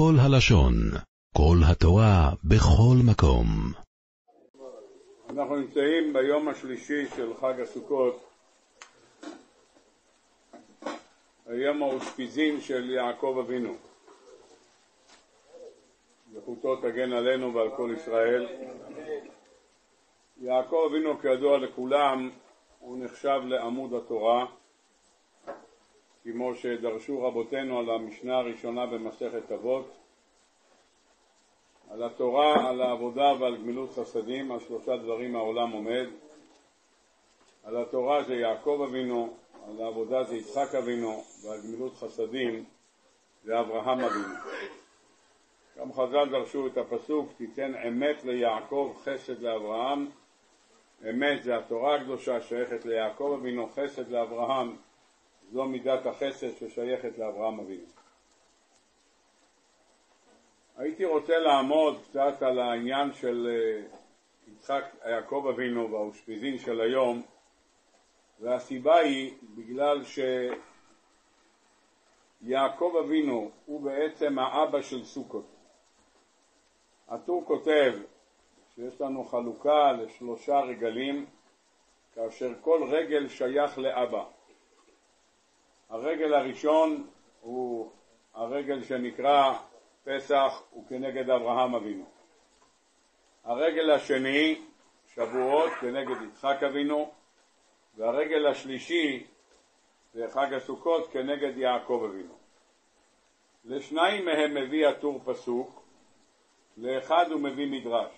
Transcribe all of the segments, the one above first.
כל הלשון, כל התורה, בכל מקום. אנחנו נמצאים ביום השלישי של חג הסוכות, היום האושפיזין של יעקב אבינו. זכותו תגן עלינו ועל כל ישראל. יעקב אבינו כידוע לכולם הוא נחשב לעמוד התורה כמו שדרשו רבותינו על המשנה הראשונה במסכת אבות על התורה, על העבודה ועל גמילות חסדים, על שלושה דברים העולם עומד. על התורה זה יעקב אבינו, על העבודה זה יצחק אבינו, ועל גמילות חסדים זה אברהם אבינו. גם חז"ל דרשו את הפסוק, תיתן אמת ליעקב, חסד לאברהם. אמת זה התורה הקדושה שייכת ליעקב אבינו, חסד לאברהם, זו מידת החסד ששייכת לאברהם אבינו. הייתי רוצה לעמוד קצת על העניין של אה, יצחק יעקב אבינו והאושפיזין של היום והסיבה היא בגלל שיעקב אבינו הוא בעצם האבא של סוכות. הטור כותב שיש לנו חלוקה לשלושה רגלים כאשר כל רגל שייך לאבא. הרגל הראשון הוא הרגל שנקרא פסח הוא כנגד אברהם אבינו. הרגל השני, שבועות, כנגד יצחק אבינו, והרגל השלישי, זה חג הסוכות, כנגד יעקב אבינו. לשניים מהם מביא הטור פסוק, לאחד הוא מביא מדרש.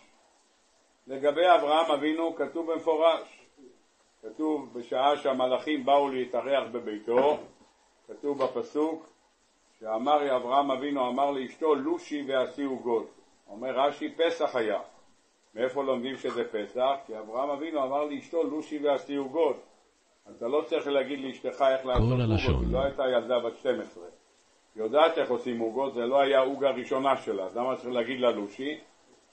לגבי אברהם אבינו כתוב במפורש, כתוב בשעה שהמלאכים באו להתארח בביתו, כתוב בפסוק שאמר אברהם אבינו אמר לאשתו לושי ועשי עוגות. אומר רש"י פסח היה. מאיפה לומדים שזה פסח? כי אברהם אבינו אמר לאשתו לושי ועשי עוגות. אתה לא צריך להגיד לאשתך איך לעשות עוגות, היא לא הייתה ילדה בת 12. היא יודעת איך עושים עוגות, זה לא היה עוגה ראשונה שלה, אז למה צריך להגיד לה לושי?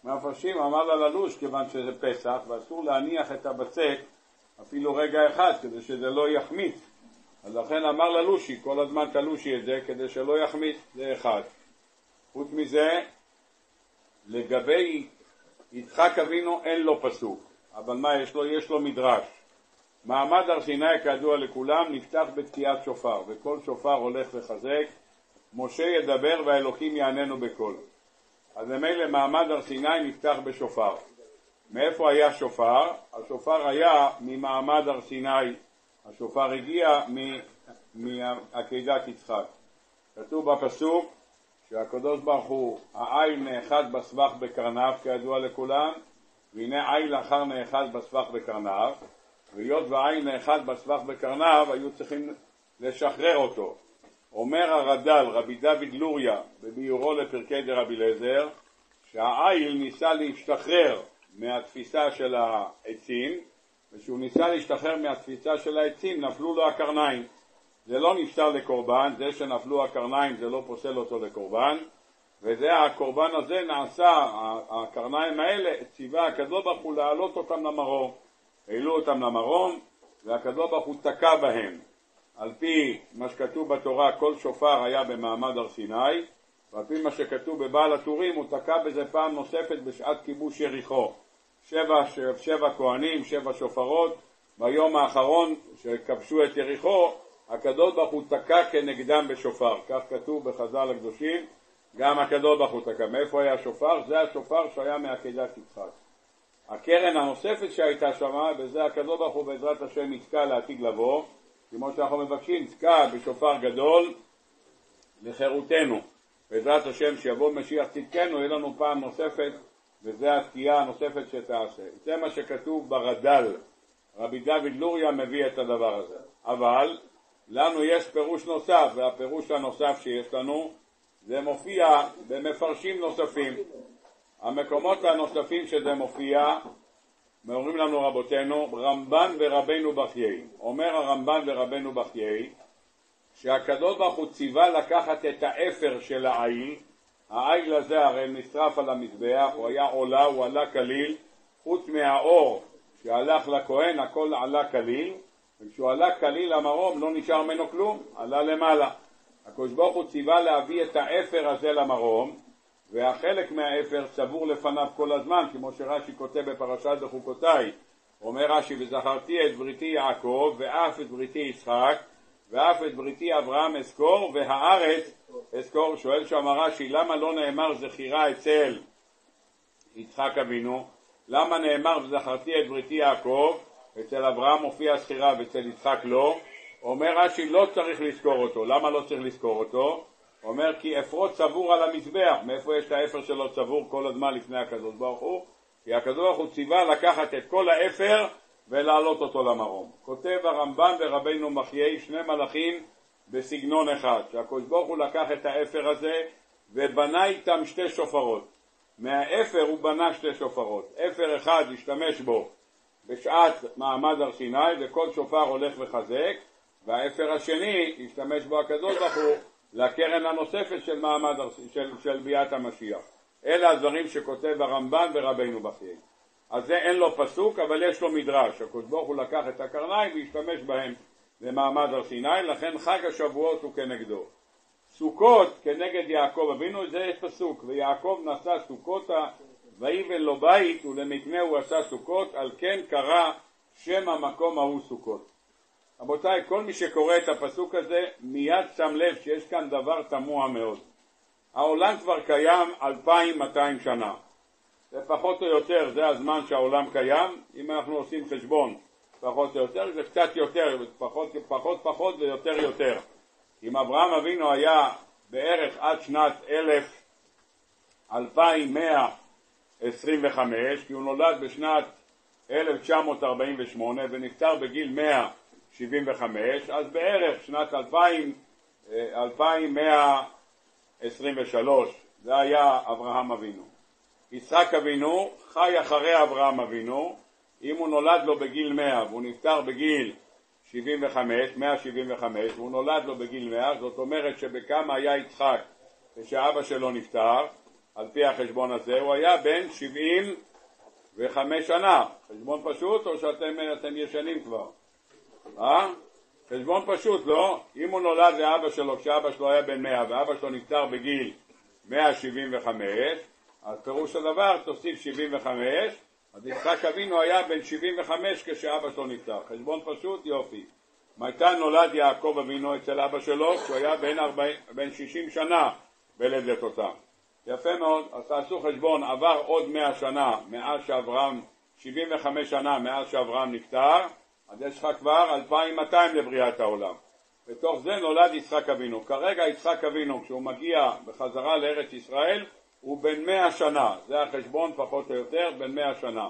מהפרשים אמר לה ללוש כיוון שזה פסח ואסור להניח את הבצק אפילו רגע אחד כדי שזה לא יחמיץ אז לכן אמר ללושי, כל הזמן תלושי את זה כדי שלא יחמיץ, זה אחד. חוץ מזה, לגבי יצחק אבינו אין לו פסוק, אבל מה יש לו? יש לו מדרש. מעמד הר סיני כידוע לכולם נפתח בתקיעת שופר, וכל שופר הולך וחזק, משה ידבר והאלוקים יעננו בקול. אז ממילא מעמד הר סיני נפתח בשופר. מאיפה היה שופר? השופר היה ממעמד הר סיני השופר הגיע מעקדת יצחק. כתוב בפסוק שהקדוש ברוך הוא, העיל נאחז בסבך בקרניו, כידוע לכולם, והנה עיל אחר נאחז בסבך בקרניו, והיות והעיל נאחז בסבך בקרניו, היו צריכים לשחרר אותו. אומר הרד"ל, רבי דוד לוריה, בביאורו לפרקי דרבי אליעזר, שהעיל ניסה להשתחרר מהתפיסה של העצים, וכשהוא ניסה להשתחרר מהתפיסה של העצים נפלו לו הקרניים. זה לא נפסל לקורבן, זה שנפלו הקרניים זה לא פוסל אותו לקורבן, וזה הקורבן הזה נעשה, הקרניים האלה, ציווה הקדוש ברוך הוא להעלות אותם למרום. העלו אותם למרום, והקדוש ברוך הוא תקע בהם. על פי מה שכתוב בתורה, כל שופר היה במעמד הר סיני, ועל פי מה שכתוב בבעל הטורים, הוא תקע בזה פעם נוספת בשעת כיבוש יריחו. שבע, שבע כהנים, שבע שופרות, ביום האחרון שכבשו את יריחו, הקדוש ברוך הוא תקע כנגדם בשופר, כך כתוב בחז"ל הקדושים, גם הקדוש ברוך הוא תקע. מאיפה היה השופר? זה השופר שהיה מעקדת יצחק. הקרן הנוספת שהייתה שמה, וזה הקדוש ברוך הוא בעזרת השם יתקע לעתיד לבוא, כמו שאנחנו מבקשים, תקע בשופר גדול לחירותנו. בעזרת השם שיבוא משיח צדקנו, יהיה לנו פעם נוספת וזה התקיעה הנוספת שתעשה. זה מה שכתוב ברד"ל. רבי דוד לוריה מביא את הדבר הזה. אבל לנו יש פירוש נוסף, והפירוש הנוסף שיש לנו זה מופיע במפרשים נוספים. המקומות הנוספים שזה מופיע, אומרים לנו רבותינו, רמב"ן ורבנו בחיי. אומר הרמב"ן ורבנו בחיי שהקדוש ברוך הוא ציווה לקחת את האפר של העיל העיל הזה הרי נשרף על המזבח, הוא היה עולה, הוא עלה כליל, חוץ מהאור שהלך לכהן הכל עלה כליל, וכשהוא עלה כליל למרום לא נשאר ממנו כלום, עלה למעלה. הקדוש ברוך הוא ציווה להביא את האפר הזה למרום, והחלק מהאפר צבור לפניו כל הזמן, כמו שרש"י כותב בפרשת בחוקותיי. אומר רש"י, וזכרתי את בריתי יעקב, ואף את בריתי יצחק, ואף את בריתי אברהם אזכור, והארץ אזכור. שואל שם רש"י, למה לא נאמר זכירה אצל יצחק אבינו? למה נאמר וזכרתי את בריתי יעקב? אצל אברהם מופיע זכירה ואצל יצחק לא. אומר רש"י, לא צריך לזכור אותו. למה לא צריך לזכור אותו? אומר כי אפרו צבור על המזבח. מאיפה יש את האפר שלו צבור כל הזמן לפני הקדוש ברוך הוא? כי הקדוש ברוך הוא ציווה לקחת את כל האפר ולהעלות אותו למרום. כותב הרמב"ם ורבינו מחיי שני מלאכים בסגנון אחד, שהקדוש ברוך הוא לקח את האפר הזה ובנה איתם שתי שופרות. מהאפר הוא בנה שתי שופרות. אפר אחד השתמש בו בשעת מעמד הר סיני וכל שופר הולך וחזק, והאפר השני השתמש בו הקדוש ברוך הוא לקרן הנוספת של מעמד של, של ביאת המשיח. אלה הדברים שכותב הרמב"ן ורבינו בחיי. אז זה אין לו פסוק, אבל יש לו מדרש. הקדוש ברוך הוא לקח את הקרניים והשתמש בהם למעמד הר סיני, לכן חג השבועות הוא כנגדו. סוכות כנגד יעקב אבינו, זה יש פסוק, ויעקב נשא סוכותה ויבן לו בית ולמקנה הוא עשה סוכות, על כן קרא שם המקום ההוא סוכות. רבותיי, כל מי שקורא את הפסוק הזה מיד שם לב שיש כאן דבר תמוה מאוד. העולם כבר קיים 2,200 שנה. זה פחות או יותר, זה הזמן שהעולם קיים, אם אנחנו עושים חשבון פחות או יותר, זה קצת יותר, פחות פחות, פחות ויותר יותר. אם אברהם אבינו היה בערך עד שנת 1125, כי הוא נולד בשנת 1948 ונפטר בגיל 175, אז בערך שנת 2000, 2123, זה היה אברהם אבינו. יצחק אבינו חי אחרי אברהם אבינו, אם הוא נולד לו בגיל 100 והוא נפטר בגיל 75, 175, והוא נולד לו בגיל 100, זאת אומרת שבכמה היה יצחק כשאבא שלו נפטר, על פי החשבון הזה, הוא היה בן 75 שנה. חשבון פשוט או שאתם ישנים כבר? אה? חשבון פשוט, לא? אם הוא נולד לאבא שלו כשאבא שלו היה בן 100 ואבא שלו נפטר בגיל 175, אז פירוש הדבר תוסיף 75 אז יצחק אבינו היה בן 75 כשאבא שלו נפטר. חשבון פשוט? יופי. מתי נולד יעקב אבינו אצל אבא שלו? כשהוא היה בן, 40, בן 60 שנה בלידתותם. יפה מאוד, אז תעשו חשבון, עבר עוד 100 שנה מאז שאברהם, 75 שנה מאז שאברהם נפטר, אז יש לך כבר 2200 לבריאת העולם. בתוך זה נולד יצחק אבינו. כרגע יצחק אבינו, כשהוא מגיע בחזרה לארץ ישראל, הוא בן מאה שנה, זה החשבון פחות או יותר, בן מאה שנה.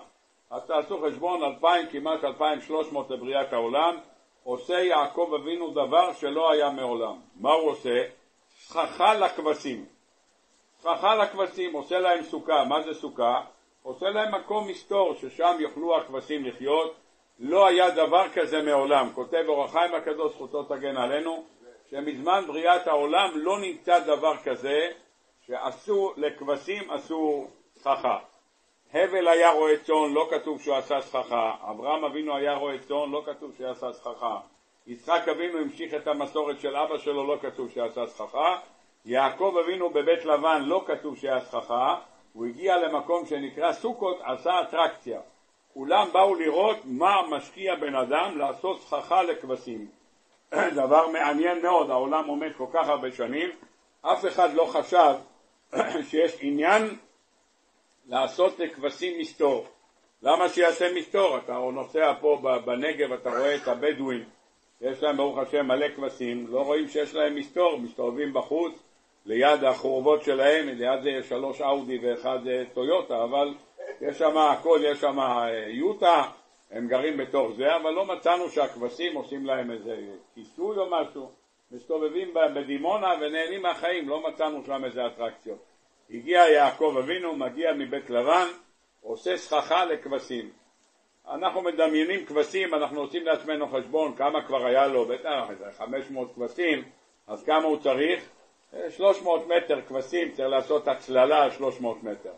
אז תעשו חשבון, אלפיים, כמעט אלפיים שלוש מאות לבריאת העולם, עושה יעקב אבינו דבר שלא היה מעולם. מה הוא עושה? סככה לכבשים. סככה לכבשים, עושה להם סוכה. מה זה סוכה? עושה להם מקום מסתור ששם יוכלו הכבשים לחיות. לא היה דבר כזה מעולם. כותב אור החיים הקדוש, זכותו תגן עלינו, שמזמן בריאת העולם לא נמצא דבר כזה שעשו לכבשים עשו סככה. הבל היה רועה צאן, לא כתוב שהוא עשה סככה. אברהם אבינו היה רועה צאן, לא כתוב שהוא עשה סככה. יצחק אבינו המשיך את המסורת של אבא שלו, לא כתוב שעשה סככה. יעקב אבינו בבית לבן, לא כתוב שהיה סככה. הוא הגיע למקום שנקרא סוכות, עשה אטרקציה. כולם באו לראות מה משקיע בן אדם לעשות סככה לכבשים. דבר מעניין מאוד, העולם עומד כל כך הרבה שנים, אף אחד לא חשב שיש עניין לעשות לכבשים מסתור. למה שיעשה מסתור? אתה נוסע פה בנגב, אתה רואה את הבדואים, יש להם ברוך השם מלא כבשים, לא רואים שיש להם מסתור, מסתובבים בחוץ, ליד החורבות שלהם, ליד זה יש שלוש אאודי ואחד אה, טויוטה, אבל יש שם הכל, יש שם אה, יוטה, הם גרים בתוך זה, אבל לא מצאנו שהכבשים עושים להם איזה כיסוי או משהו. מסתובבים בדימונה ונהנים מהחיים, לא מצאנו שם איזה אטרקציות. הגיע יעקב אבינו, מגיע מבית לבן, עושה סככה לכבשים. אנחנו מדמיינים כבשים, אנחנו עושים לעצמנו חשבון כמה כבר היה לו, בטח איזה 500 כבשים, אז כמה הוא צריך? 300 מטר כבשים, צריך לעשות הצללה על 300 מטר.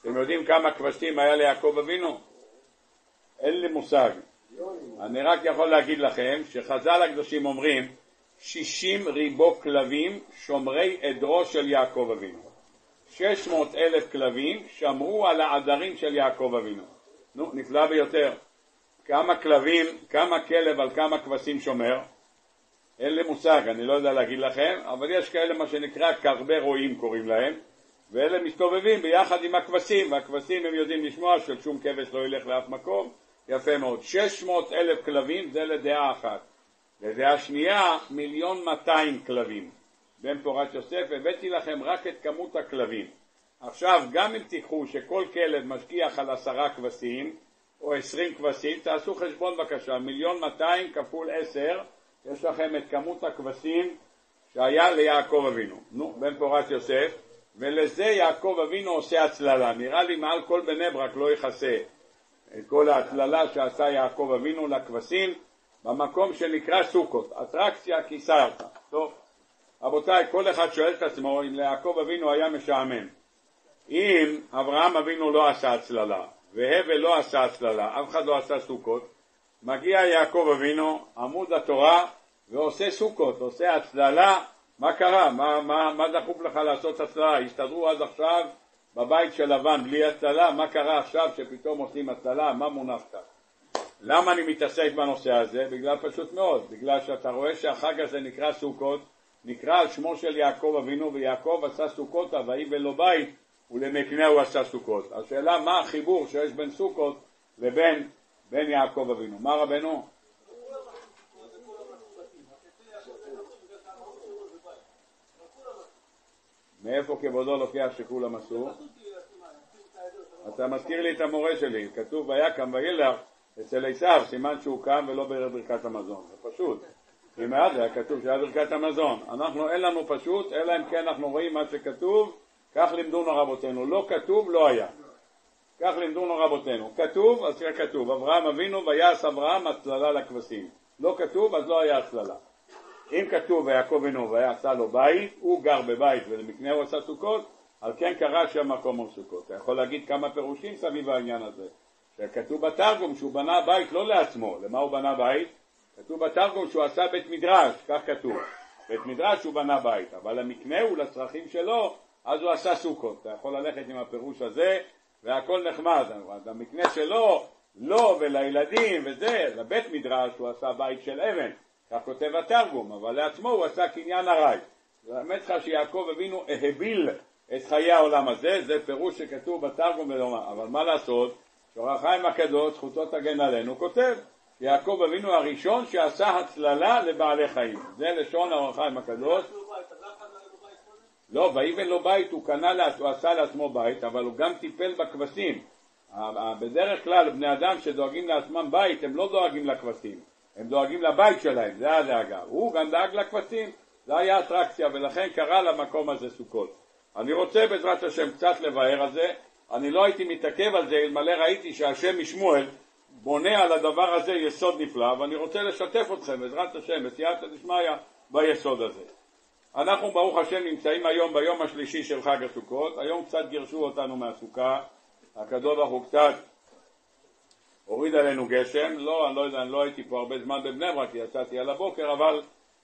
אתם יודעים כמה כבשים היה ליעקב אבינו? אין לי מושג. אני רק יכול להגיד לכם שחז"ל הקדושים אומרים שישים ריבו כלבים שומרי עדרו של יעקב אבינו. שש מאות אלף כלבים שמרו על העדרים של יעקב אבינו. נו, נפלא ביותר. כמה כלבים, כמה כלב על כמה כבשים שומר? אין לי מושג, אני לא יודע להגיד לכם, אבל יש כאלה מה שנקרא כרבי רועים קוראים להם, ואלה מסתובבים ביחד עם הכבשים, והכבשים הם יודעים לשמוע ששום כבש לא ילך לאף מקום, יפה מאוד. 600 אלף כלבים זה לדעה אחת. לדעה שנייה, מיליון 200 כלבים. בן פורת יוסף, הבאתי לכם רק את כמות הכלבים. עכשיו, גם אם תיקחו שכל כלב משגיח על עשרה כבשים, או עשרים כבשים, תעשו חשבון בבקשה, מיליון 200 כפול עשר, יש לכם את כמות הכבשים שהיה ליעקב אבינו. נו, בן פורת יוסף, ולזה יעקב אבינו עושה הצללה. נראה לי מעל כל בני ברק לא יכסה את כל ההצללה שעשה יעקב אבינו לכבשים במקום שנקרא סוכות. אטרקציה כיסרת. טוב, רבותיי, כל אחד שואל את עצמו אם ליעקב אבינו היה משעמם. אם אברהם אבינו לא עשה הצללה, והבל לא עשה הצללה, אף אחד לא עשה סוכות, מגיע יעקב אבינו, עמוד התורה, ועושה סוכות, עושה הצללה מה קרה? מה, מה, מה דחוף לך לעשות הצללה? הסתדרו עד עכשיו בבית של לבן בלי הצללה, מה קרה עכשיו שפתאום עושים הצללה? מה מונח כאן? למה אני מתעסק בנושא הזה? בגלל פשוט מאוד, בגלל שאתה רואה שהחג הזה נקרא סוכות, נקרא על שמו של יעקב אבינו, ויעקב עשה סוכות, ויהי לו בית, ולמקנה הוא עשה סוכות. השאלה מה החיבור שיש בין סוכות לבין בין יעקב אבינו. מה רבנו? מאיפה כבודו לוקח שכולם עשו? אתה מזכיר לי את המורה שלי, כתוב ויקם וילך אצל עשיו, סימן שהוא קם ולא בערב ברכת המזון, זה פשוט. אם היה זה היה כתוב שהיה ברכת המזון. אנחנו אין לנו פשוט, אלא אם כן אנחנו רואים מה שכתוב, כך לימדונו רבותינו. לא כתוב, לא היה. כך לימדונו רבותינו. כתוב, אז כתוב, אברהם אבינו ויעש אברהם הצללה לכבשים. לא כתוב, אז לא היה הצללה. אם כתוב ויעקב אבינו ועשה לו בית, הוא גר בבית ולמקנה הוא עשה סוכות, על כן קרא שם מקום על סוכות. אתה יכול להגיד כמה פירושים סביב העניין הזה. שכתוב בתרגום שהוא בנה בית לא לעצמו, למה הוא בנה בית? כתוב בתרגום שהוא עשה בית מדרש, כך כתוב. בית מדרש הוא בנה בית, אבל המקנה הוא לצרכים שלו, אז הוא עשה סוכות. אתה יכול ללכת עם הפירוש הזה, והכל נחמד. המקנה שלו, לו ולילדים וזה, לבית מדרש הוא עשה בית של אבן. כך כותב התרגום, אבל לעצמו הוא עשה קניין ארעי. האמת לך שיעקב אבינו הביל את חיי העולם הזה, זה פירוש שכתוב בתרגום אבל מה לעשות, שאור החיים הקדוש, זכותו תגן עלינו, כותב, יעקב אבינו הראשון שעשה הצללה לבעלי חיים. זה לשון האור החיים הקדוש. לא, ויבן לו בית, הוא קנה, הוא עשה לעצמו בית, אבל הוא גם טיפל בכבשים. בדרך כלל בני אדם שדואגים לעצמם בית, הם לא דואגים לכבשים. הם דואגים לבית שלהם, זה הדאגה. הוא גם דאג לכבשים, זה היה אטרקציה, ולכן קרא למקום הזה סוכות. אני רוצה בעזרת השם קצת לבאר על זה, אני לא הייתי מתעכב על זה אלמלא ראיתי שהשם משמואל בונה על הדבר הזה יסוד נפלא, ואני רוצה לשתף אתכם בעזרת השם בסייעתא דשמיא ביסוד הזה. אנחנו ברוך השם נמצאים היום ביום השלישי של חג הסוכות, היום קצת גירשו אותנו מהסוכה, הקדוש ברוך הוא קצת הוריד עלינו גשם, לא, אני לא יודע, אני לא הייתי פה הרבה זמן בבני ברק, יצאתי על הבוקר, אבל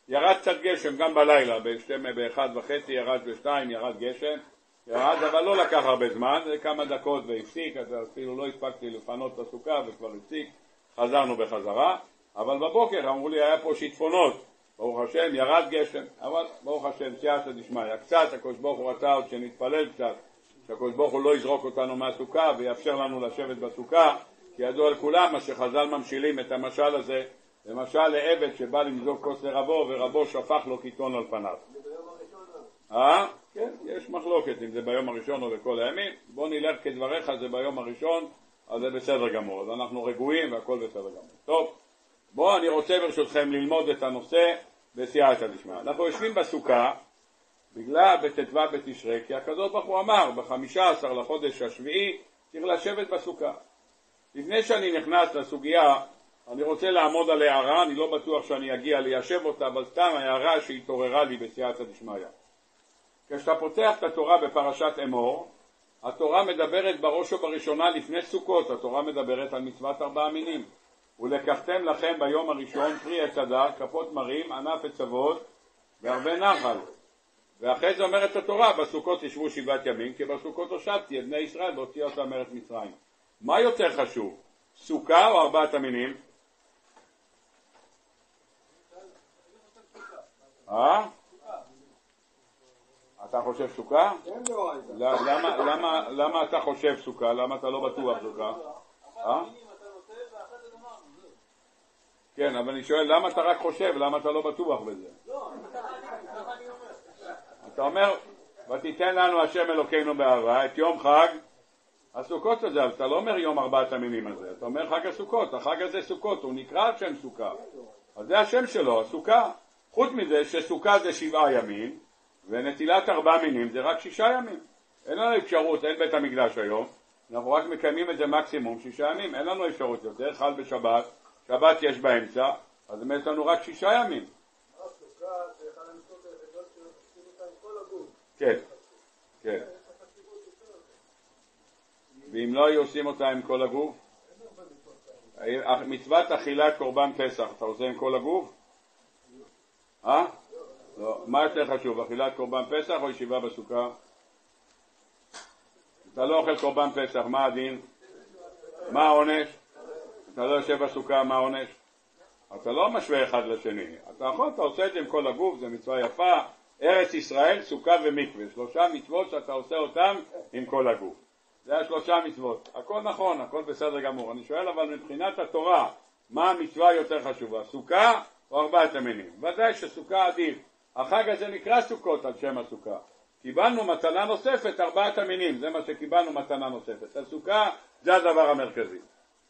ירד קצת גשם גם בלילה, באחד וחצי ירד בשתיים, ירד גשם, ירד, אבל לא לקח הרבה זמן, זה כמה דקות והפסיק, אז אפילו לא הספקתי לפנות את הסוכה וכבר הפסיק, חזרנו בחזרה, אבל בבוקר אמרו לי היה פה שיטפונות, ברוך השם, ירד גשם, אבל ברוך השם, סייעתא דשמיא, קצת, הקדוש ברוך הוא רצה עוד שנתפלל קצת, שהקדוש ברוך הוא לא יזרוק אותנו מהסוכה ויאפשר לנו לשבת בסוכה כי ידוע לכולם מה שחז"ל ממשילים את המשל הזה, למשל לעבד שבא למזוג כוס לרבו ורבו שפך לו קיטון על פניו. אה? כן, יש מחלוקת אם זה ביום הראשון או בכל הימים. בוא נלך כדבריך זה ביום הראשון, אז זה בסדר גמור. אז אנחנו רגועים והכל בסדר גמור. טוב, בואו אני רוצה ברשותכם ללמוד את הנושא בסייעתא דשמיא. אנחנו יושבים בסוכה בגלל בט"ו בתשרי, כי הקדוש ברוך הוא אמר בחמישה עשר לחודש השביעי צריך לשבת בסוכה. לפני שאני נכנס לסוגיה, אני רוצה לעמוד על הערה, אני לא בטוח שאני אגיע ליישב אותה, אבל סתם הערה שהתעוררה לי בסייעתא דשמיא. כשאתה פותח את התורה בפרשת אמור, התורה מדברת בראש ובראשונה לפני סוכות, התורה מדברת על מצוות ארבעה מינים. ולקחתם לכם ביום הראשון פרי עץ הדר, כפות מרים, ענף עצבות והרבה נחל. ואחרי זה אומרת התורה, בסוכות ישבו שבעת ימים, כי בסוכות הושבתי את בני ישראל והוציאה אותם מארץ מצרים. מה יותר חשוב, סוכה או ארבעת המינים? אה? אתה חושב סוכה? למה אתה חושב סוכה? למה אתה לא בטוח סוכה? אה? כן, אבל אני שואל, למה אתה רק חושב? למה אתה לא בטוח בזה? אתה אומר, ותיתן לנו השם אלוקינו באהבה את יום חג הסוכות הזה, אז אתה לא אומר יום ארבעת המינים הזה, אתה אומר חג הסוכות, החג הזה סוכות, הוא נקרא על שם סוכה, אז זה השם שלו, הסוכה. חוץ מזה שסוכה זה שבעה ימים, ונטילת ארבע מינים זה רק שישה ימים. אין לנו אפשרות, אין בית המקדש היום, אנחנו רק מקיימים את זה מקסימום שישה ימים, אין לנו אפשרות יותר, חל בשבת, שבת יש באמצע, אז יש לנו רק שישה ימים. כן, כן. ואם לא היו עושים אותה עם כל הגוף? מצוות אכילת קורבן פסח, אתה עושה עם כל הגוף? אה? לא. מה יותר חשוב, אכילת קורבן פסח או ישיבה בסוכה? אתה לא אוכל קורבן פסח, מה הדין? מה העונש? אתה לא יושב בסוכה, מה העונש? אתה לא משווה אחד לשני. אתה יכול, אתה עושה את זה עם כל הגוף, זו מצווה יפה. ארץ ישראל, סוכה ומקווה. שלושה מצוות שאתה עושה אותן עם כל הגוף. זה השלושה מצוות. הכל נכון, הכל בסדר גמור. אני שואל אבל מבחינת התורה, מה המצווה יותר חשובה, סוכה או ארבעת המינים? ודאי שסוכה עדיף. החג הזה נקרא סוכות על שם הסוכה. קיבלנו מתנה נוספת, ארבעת המינים, זה מה שקיבלנו מתנה נוספת. הסוכה זה הדבר המרכזי.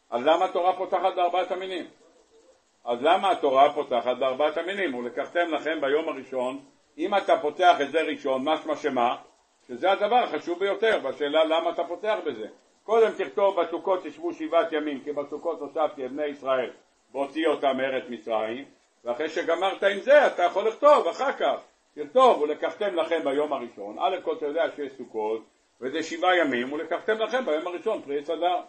אז למה התורה פותחת בארבעת המינים? אז למה התורה פותחת בארבעת המינים? ולקחתם לכם ביום הראשון, אם אתה פותח את זה ראשון, משמע שמה? שזה הדבר החשוב ביותר, והשאלה למה אתה פותח בזה. קודם תכתוב בסוכות ישבו שבעת ימים, כי בסוכות הוספתי את בני ישראל והוציא אותם מארץ מצרים, ואחרי שגמרת עם זה אתה יכול לכתוב אחר כך, תכתוב ולקחתם לכם ביום הראשון, א' כל אתה יודע שיש סוכות וזה שבעה ימים ולקחתם לכם ביום הראשון פרי עץ אדר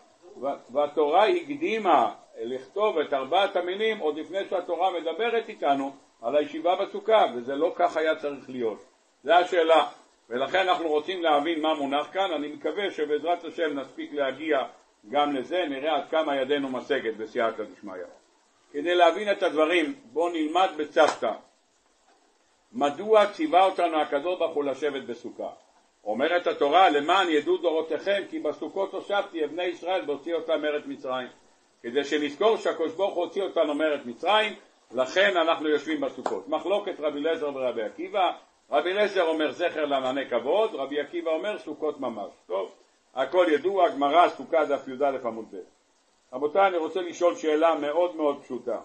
והתורה הקדימה לכתוב את ארבעת המינים עוד לפני שהתורה מדברת איתנו על הישיבה בסוכה וזה לא כך היה צריך להיות, זו השאלה. ולכן אנחנו רוצים להבין מה מונח כאן, אני מקווה שבעזרת השם נספיק להגיע גם לזה, נראה עד כמה ידנו משגת בסייעתא דשמיא. כדי להבין את הדברים בואו נלמד בצוותא מדוע ציווה אותנו הקדוש ברוך הוא לשבת בסוכה. אומרת התורה למען ידעו דורותיכם כי בסוכות הושבתי את בני ישראל והוציא אותם מארץ מצרים. כדי שנזכור שהקדוש ברוך הוא הוציא אותנו מארץ מצרים לכן אנחנו יושבים בסוכות. מחלוקת רבי אליעזר ורבי עקיבא רבי אליעזר אומר זכר לענני כבוד, רבי עקיבא אומר סוכות ממש. טוב, הכל ידוע, גמרא, סוכה דף י"א עמוד ב'. רבותיי, אני רוצה לשאול שאלה מאוד מאוד פשוטה.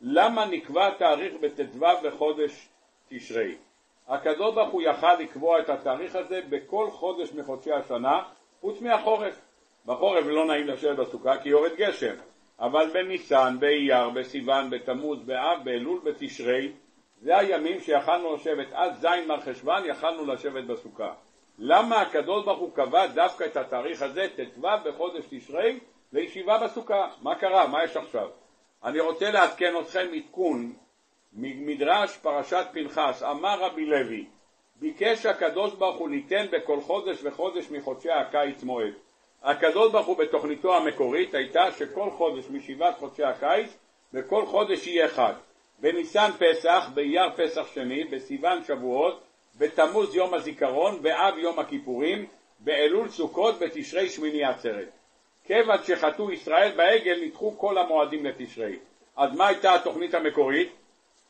למה נקבע תאריך בט"ו בחודש תשרי? הקדוש ברוך הוא יכל לקבוע את התאריך הזה בכל חודש מחודשי השנה, חוץ מהחורף. בחורף לא נעים לשבת בסוכה כי יורד גשם, אבל בניסן, באייר, בסיוון, בתמוז, באב, באלול, בתשרי, זה הימים שיכלנו לשבת, עד ז' מרחשוון יכלנו לשבת בסוכה. למה הקדוש ברוך הוא קבע דווקא את התאריך הזה, ט"ו בחודש תשרי, לישיבה בסוכה? מה קרה? מה יש עכשיו? אני רוצה לעדכן אתכם עדכון ממדרש פרשת פנחס, אמר רבי לוי, ביקש הקדוש ברוך הוא ליתן בכל חודש וחודש מחודשי הקיץ מועד. הקדוש ברוך הוא בתוכניתו המקורית הייתה שכל חודש משבעת חודשי הקיץ, בכל חודש יהיה חג. בניסן פסח, באייר פסח שני, בסיוון שבועות, בתמוז יום הזיכרון, באב יום הכיפורים, באלול סוכות, בתשרי שמיני עצרת. כיוון שחטאו ישראל בעגל נדחו כל המועדים לתשרי. אז מה הייתה התוכנית המקורית?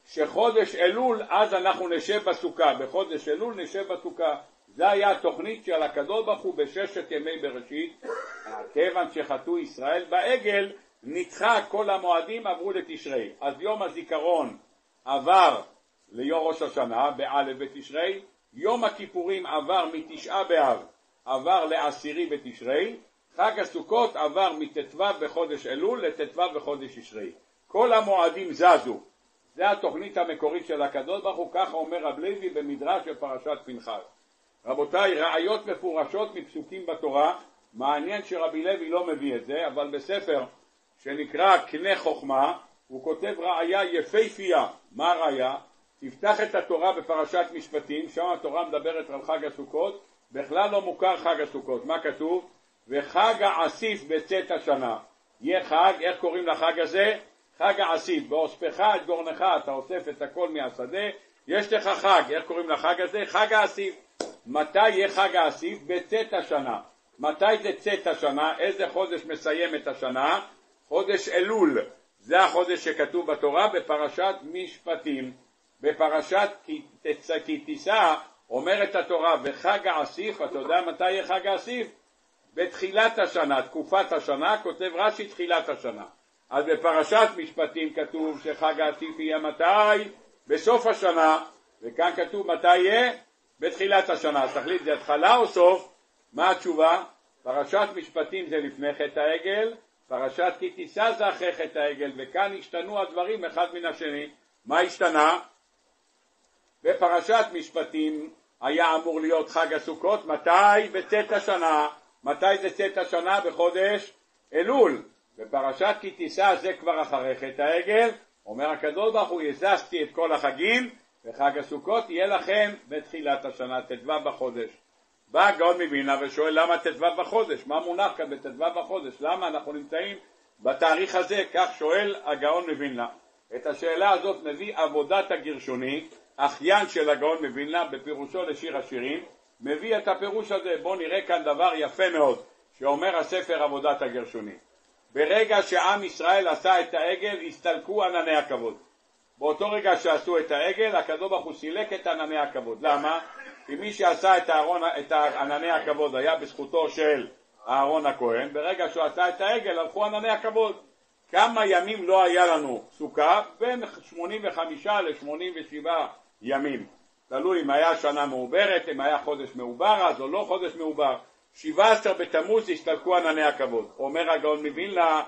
שחודש אלול אז אנחנו נשב בסוכה, בחודש אלול נשב בסוכה. זה היה התוכנית של הקדוש ברוך הוא בששת ימי בראשית. כיוון שחטאו ישראל בעגל נדחה כל המועדים עברו לתשרי. אז יום הזיכרון עבר ליום ראש השנה, באלף בתשרי, יום הכיפורים עבר מתשעה באב, עבר לעשירי בתשרי, חג הסוכות עבר מט"ו בחודש אלול לט"ו בחודש תשרי. כל המועדים זזו. זה התוכנית המקורית של הקדוש ברוך הוא, ככה אומר רב לוי במדרש של פרשת פנחס. רבותיי, ראיות מפורשות מפסוקים בתורה, מעניין שרבי לוי לא מביא את זה, אבל בספר שנקרא קנה חוכמה, הוא כותב ראיה יפייפייה. מה הראיה? תפתח את התורה בפרשת משפטים, שם התורה מדברת על חג הסוכות, בכלל לא מוכר חג הסוכות. מה כתוב? וחג האסיף בצאת השנה. יהיה חג, איך קוראים לחג הזה? חג האסיף. באוספך את גורנך, אתה אוסף את הכל מהשדה, יש לך חג, איך קוראים לחג הזה? חג האסיף. מתי יהיה חג האסיף? בצאת השנה. מתי זה צאת השנה? איזה חודש מסיים את השנה? חודש אלול. זה החודש שכתוב בתורה בפרשת משפטים. בפרשת כי תישא אומרת התורה וחג האסיף, אתה יודע מתי יהיה חג האסיף? בתחילת השנה, תקופת השנה, כותב רש"י תחילת השנה. אז בפרשת משפטים כתוב שחג האסיף יהיה מתי? בסוף השנה, וכאן כתוב מתי יהיה? בתחילת השנה. אז תחליט זה התחלה או סוף? מה התשובה? פרשת משפטים זה לפני חטא העגל, פרשת כי תישא זה אחרי חטא העגל, וכאן השתנו הדברים אחד מן השני. מה השתנה? בפרשת משפטים היה אמור להיות חג הסוכות, מתי? בצאת השנה. מתי זה צאת השנה? בחודש אלול. בפרשת כי תישא זה כבר אחרי חטא העגל, אומר הקדוש ברוך הוא, הזזתי את כל החגים, וחג הסוכות יהיה לכם בתחילת השנה, ט"ו בחודש. בא הגאון מבינה ושואל למה ט"ו בחודש? מה מונח כאן בט"ו בחודש? למה אנחנו נמצאים בתאריך הזה? כך שואל הגאון מבינה. את השאלה הזאת מביא עבודת הגרשוני, אחיין של הגאון מווילנה בפירושו לשיר השירים, מביא את הפירוש הזה. בואו נראה כאן דבר יפה מאוד שאומר הספר עבודת הגרשוני. ברגע שעם ישראל עשה את העגל הסתלקו ענני הכבוד. באותו רגע שעשו את העגל הקדוש ברוך הוא סילק את ענני הכבוד. למה? כי מי שעשה את, הארון, את ענני הכבוד היה בזכותו של אהרון הכהן, ברגע שהוא עשה את העגל הלכו ענני הכבוד. כמה ימים לא היה לנו סוכה? בין 85 ל-87 ימים. תלוי אם היה שנה מעוברת, אם היה חודש מעובר אז או לא חודש מעובר. 17 בתמוז הסתלקו ענני הכבוד. אומר הגאון מווילנה,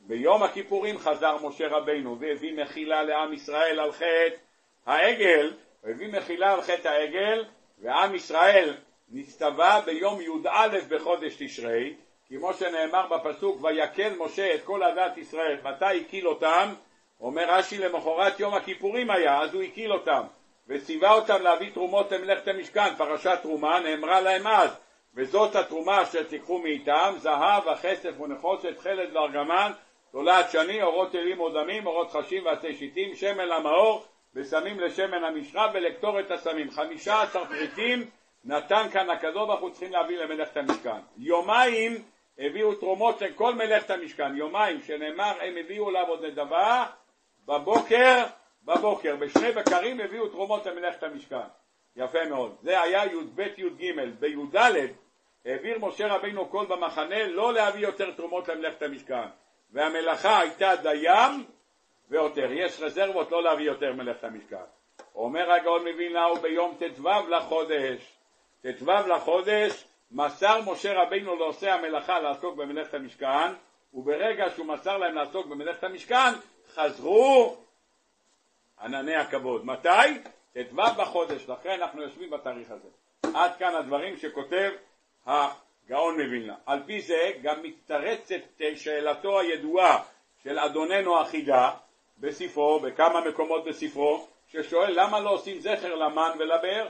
ביום הכיפורים חזר משה רבינו והביא מחילה לעם ישראל על חטא העגל, הביא מחילה על חטא העגל, ועם ישראל נצטווה ביום י"א בחודש תשרי, כמו שנאמר בפסוק ויקל משה את כל עדת ישראל, מתי הקיל אותם? אומר רש"י למחרת יום הכיפורים היה, אז הוא הקיל אותם וציווה אותם להביא תרומות למלאכת המשכן, פרשת תרומה, נאמרה להם אז וזאת התרומה אשר תיקחו מאיתם, זהב, הכסף ונחושת, חלד וארגמן, תולעת שני, אורות אלים או דמים, אורות חשים ועצי שיטים, שמן למאור, ושמים לשמן המשחה ולקטור את הסמים. חמישה עשר פריטים נתן כאן ברוך הוא צריכים להביא למלאכת המשכן. יומיים הביאו תרומות של כל מלאכת המשכן, יומיים שנאמר הם הביאו לעבוד נדבה בבוקר, בבוקר, בשני בקרים הביאו תרומות למלאכת המשכן. יפה מאוד. זה היה י"ב י"ג. בי"ד העביר משה רבינו קול במחנה לא להביא יותר תרומות למלאכת המשכן. והמלאכה הייתה דיים ועותר. יש רזרבות לא להביא יותר מלאכת המשכן. אומר הגאון מווילנאו ביום ט"ו לחודש, ט"ו לחודש מסר משה רבינו לעושי המלאכה לעסוק במלאכת המשכן וברגע שהוא מסר להם לעסוק במלאכת המשכן חזרו ענני הכבוד. מתי? ט"ו בחודש, לכן אנחנו יושבים בתאריך הזה. עד כאן הדברים שכותב הגאון מווילנה. על פי זה גם מתרצת שאלתו הידועה של אדוננו החידה בספרו, בכמה מקומות בספרו, ששואל למה לא עושים זכר למן ולבאר?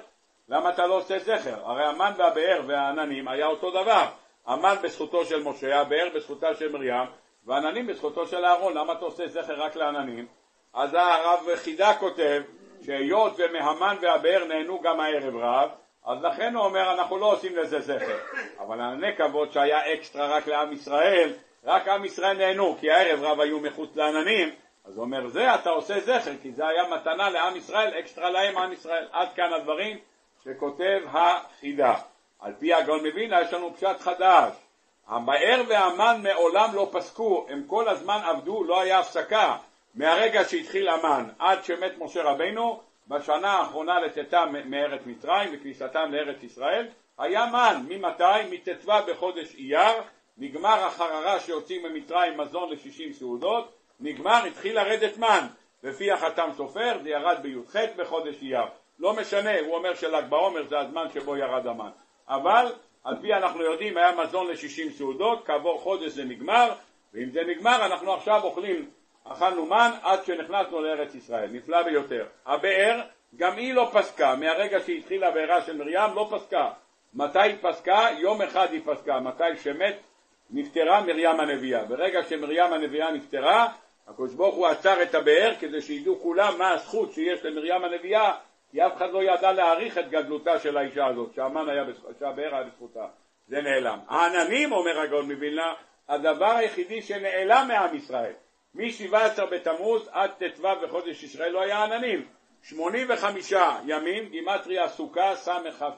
למה אתה לא עושה זכר? הרי המן והבאר והעננים היה אותו דבר. המן בזכותו של משה, הבאר בזכותה של מרים, והעננים בזכותו של אהרון. למה אתה עושה זכר רק לעננים? אז הרב חידה כותב שהיות ומהמן והבאר נהנו גם הערב רב, אז לכן הוא אומר אנחנו לא עושים לזה זכר. אבל כבוד שהיה אקסטרה רק לעם ישראל, רק עם ישראל נהנו, כי הערב רב היו מחוץ לעננים, אז הוא אומר זה אתה עושה זכר, כי זה היה מתנה לעם ישראל, אקסטרה להם עם ישראל. עד כאן הדברים שכותב החידה. על פי הגאון מבינה יש לנו פשט חדש. הבאר והמן מעולם לא פסקו, הם כל הזמן עבדו, לא היה הפסקה. מהרגע שהתחיל המן עד שמת משה רבינו, בשנה האחרונה לצאתם מארץ מצרים וכניסתם לארץ ישראל, היה מן, ממתי? מט"ו בחודש אייר, נגמר החררה שיוצאים ממצרים מזון לשישים סעודות, נגמר, התחיל לרדת מן, לפי החתם סופר זה ירד בי"ח בחודש אייר, לא משנה, הוא אומר של"ג בעומר זה הזמן שבו ירד המן, אבל על פי אנחנו יודעים היה מזון לשישים סעודות, כעבור חודש זה נגמר, ואם זה נגמר אנחנו עכשיו אוכלים, אכלנו מן עד שנכנסנו לארץ ישראל, נפלא ביותר. הבאר, גם היא לא פסקה, מהרגע שהתחילה הבארה של מרים לא פסקה. מתי היא פסקה? יום אחד היא פסקה, מתי שמת נפטרה מרים הנביאה. ברגע שמרים הנביאה נפטרה, הקדוש ברוך הוא עצר את הבאר כדי שידעו כולם מה הזכות שיש למרים הנביאה, כי אף אחד לא ידע להעריך את גדלותה של האישה הזאת, שהמן היה, שהבאר היה בזכותה. זה נעלם. העננים, אומר הגאון מווילנה, הדבר היחידי שנעלם מעם ישראל. מ-17 בתמוז עד ט"ו בחודש ישראל לא היה עננים. 85 ימים, גימטריה סוכה ס"כ"ה,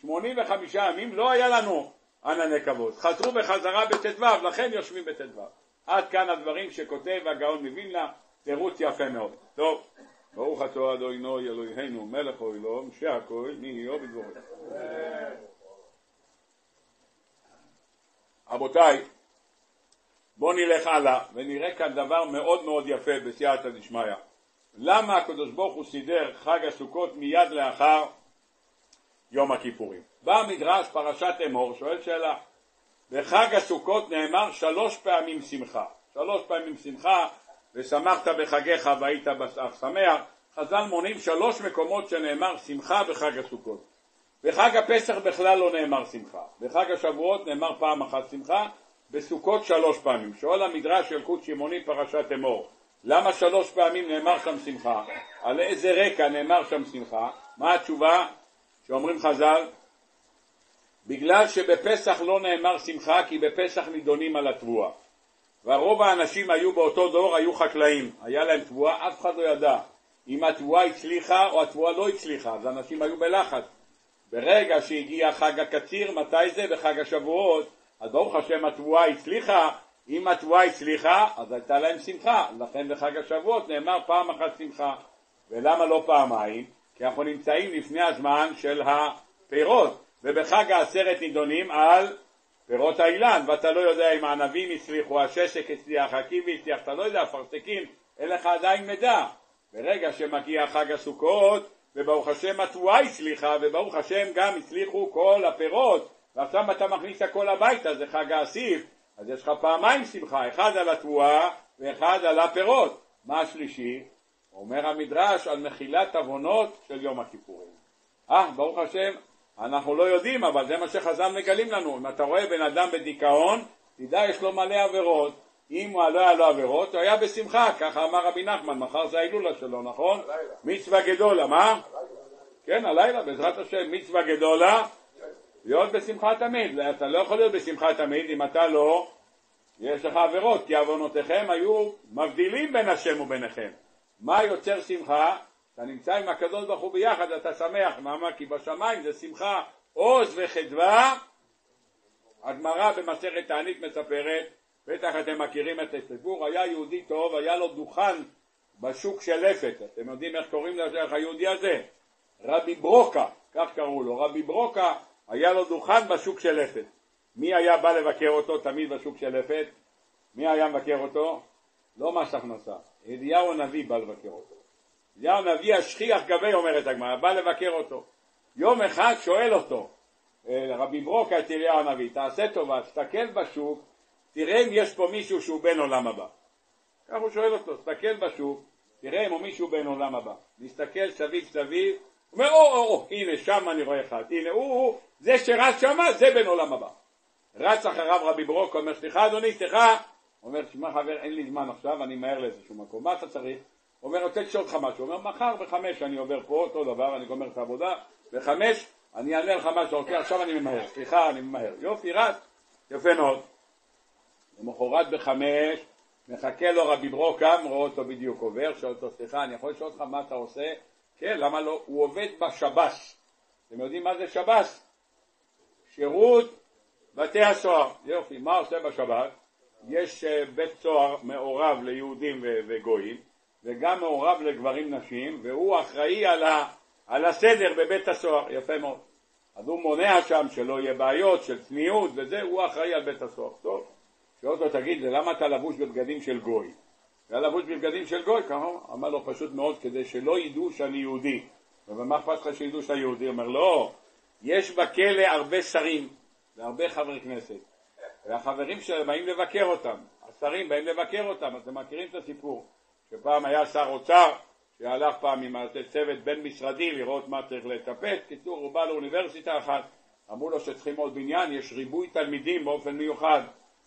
85 ימים לא היה לנו ענני כבוד. חזרו בחזרה בט"ו, לכן יושבים בט"ו. עד כאן הדברים שכותב הגאון מווילנה, תירוץ יפה מאוד. טוב, ברוך אתה אדוני אלוהינו מלך אוהלום שהכל נהיו בדברו. רבותיי, בואו נלך הלאה ונראה כאן דבר מאוד מאוד יפה בסייעתא דשמיא. למה הקדוש ברוך הוא סידר חג הסוכות מיד לאחר יום הכיפורים? בא המדרש פרשת אמור, שואל שאלה, בחג הסוכות נאמר שלוש פעמים שמחה, שלוש פעמים שמחה ושמחת בחגיך והיית בסך שמח, חז"ל מונים שלוש מקומות שנאמר שמחה בחג הסוכות. בחג הפסח בכלל לא נאמר שמחה, בחג השבועות נאמר פעם אחת שמחה, בסוכות שלוש פעמים. שואל המדרש של קוד שמעוני פרשת אמור, למה שלוש פעמים נאמר שם שמחה? על איזה רקע נאמר שם שמחה? מה התשובה שאומרים חז"ל? בגלל שבפסח לא נאמר שמחה כי בפסח נידונים על התבואה. ורוב האנשים היו באותו דור, היו חקלאים, היה להם תבואה, אף אחד לא ידע אם התבואה הצליחה או התבואה לא הצליחה, אז אנשים היו בלחץ. ברגע שהגיע חג הקציר, מתי זה? בחג השבועות, אז ברוך השם התבואה הצליחה, אם התבואה הצליחה, אז הייתה להם שמחה, לכן בחג השבועות נאמר פעם אחת שמחה. ולמה לא פעמיים? כי אנחנו נמצאים לפני הזמן של הפירות, ובחג העשרת נידונים על פירות האילן, ואתה לא יודע אם הענבים הצליחו, הששק הצליח, הקיבי הצליח, אתה לא יודע, אפרסקים, אין לך עדיין מידע. ברגע שמגיע חג הסוכות, וברוך השם התבואה הצליחה, וברוך השם גם הצליחו כל הפירות, ועכשיו אתה מכניס הכל הביתה, זה חג האסיף, אז יש לך פעמיים שמחה, אחד על התבואה ואחד על הפירות. מה השלישי? אומר המדרש על מחילת עוונות של יום הכיפורים. אה, ברוך השם, אנחנו לא יודעים, אבל זה מה שחז"ל מגלים לנו. אם אתה רואה בן אדם בדיכאון, תדע יש לו מלא עבירות. אם לא היה לו עבירות, הוא היה בשמחה, ככה אמר רבי נחמן, מחר זה ההילולה שלו, נכון? הלילה. מצווה גדולה, מה? הלילה. כן, הלילה, בעזרת השם, מצווה גדולה, להיות בשמחה תמיד. אתה לא יכול להיות בשמחה תמיד אם אתה לא, יש לך עבירות, כי עוונותיכם היו מבדילים בין השם וביניכם. מה יוצר שמחה? אתה נמצא עם הקדוש ברוך הוא ביחד, אתה שמח, למה? כי בשמיים זה שמחה, עוז וחדווה. הגמרא במסכת תענית מספרת, בטח אתם מכירים את הסיפור, היה יהודי טוב, היה לו דוכן בשוק של אפת, אתם יודעים איך קוראים לזה היהודי הזה? רבי ברוקה, כך קראו לו, רבי ברוקה היה לו דוכן בשוק של אפת. מי היה בא לבקר אותו תמיד בשוק של אפת? מי היה מבקר אותו? לא מס הכנסה, אליהו הנביא בא לבקר אותו. אליהו הנביא השכיח גבי אומרת הגמרא, בא לבקר אותו. יום אחד שואל אותו, אה, רבי ברוקה את אליהו הנביא, תעשה טובה, תסתכל בשוק, תראה אם יש פה מישהו שהוא בן עולם הבא. כך הוא שואל אותו, תסתכל בשוק, תראה אם הוא מישהו בן עולם הבא. נסתכל סביב סביב, אומר, או, או, או, הנה שם אני רואה אחד, הנה הוא, הוא, זה שרץ שמה, זה בן עולם הבא. רץ אחריו רבי ברוק, אומר, סליחה אדוני, סליחה. אומר, שמע חבר, אין לי זמן עכשיו, אני מהר לאיזשהו מקום, מה אתה צריך? אומר, רוצה לשאול אותך משהו. אומר, מחר בחמש אני עובר פה, אותו דבר, אני גומר את העבודה, בחמש אני אענה לך מה שאתה רוצה, עכשיו אני ממהר, סליחה, אני ממהר. יופי, רץ, יפה מאוד. למחרת בחמש, מחכה לו רבי ברוקם, רואה אותו בדיוק עובר, שואל אותו, סליחה, אני יכול לשאול אותך מה אתה עושה? כן, למה לא? הוא עובד בשב"ס. אתם יודעים מה זה שב"ס? שירות בתי הסוהר. יופי, מה עושה בשב"ס? יש אה, בית סוהר מעורב ליהודים וגויים, וגם מעורב לגברים נשים, והוא אחראי על, ה, על הסדר בבית הסוהר. יפה מאוד. אז הוא מונע שם שלא יהיה בעיות של צניעות וזה, הוא אחראי על בית הסוהר. טוב, שואל אותו, תגיד, למה אתה לבוש בבגדים של גוי? היה לבוש בבגדים של גוי, ככה אמר לו פשוט מאוד, כדי שלא ידעו שאני יהודי. ומה אכפת לך שידעו שאתה יהודי? אומר, לא, יש בכלא הרבה שרים והרבה חברי כנסת, והחברים שלהם באים לבקר אותם. השרים באים לבקר אותם, אתם מכירים את הסיפור, שפעם היה שר אוצר שהלך פעם עם צוות בין משרדי לראות מה צריך לטפט, קיצור הוא בא לאוניברסיטה אחת, אמרו לו שצריכים עוד בניין, יש ריבוי תלמידים באופן מיוחד,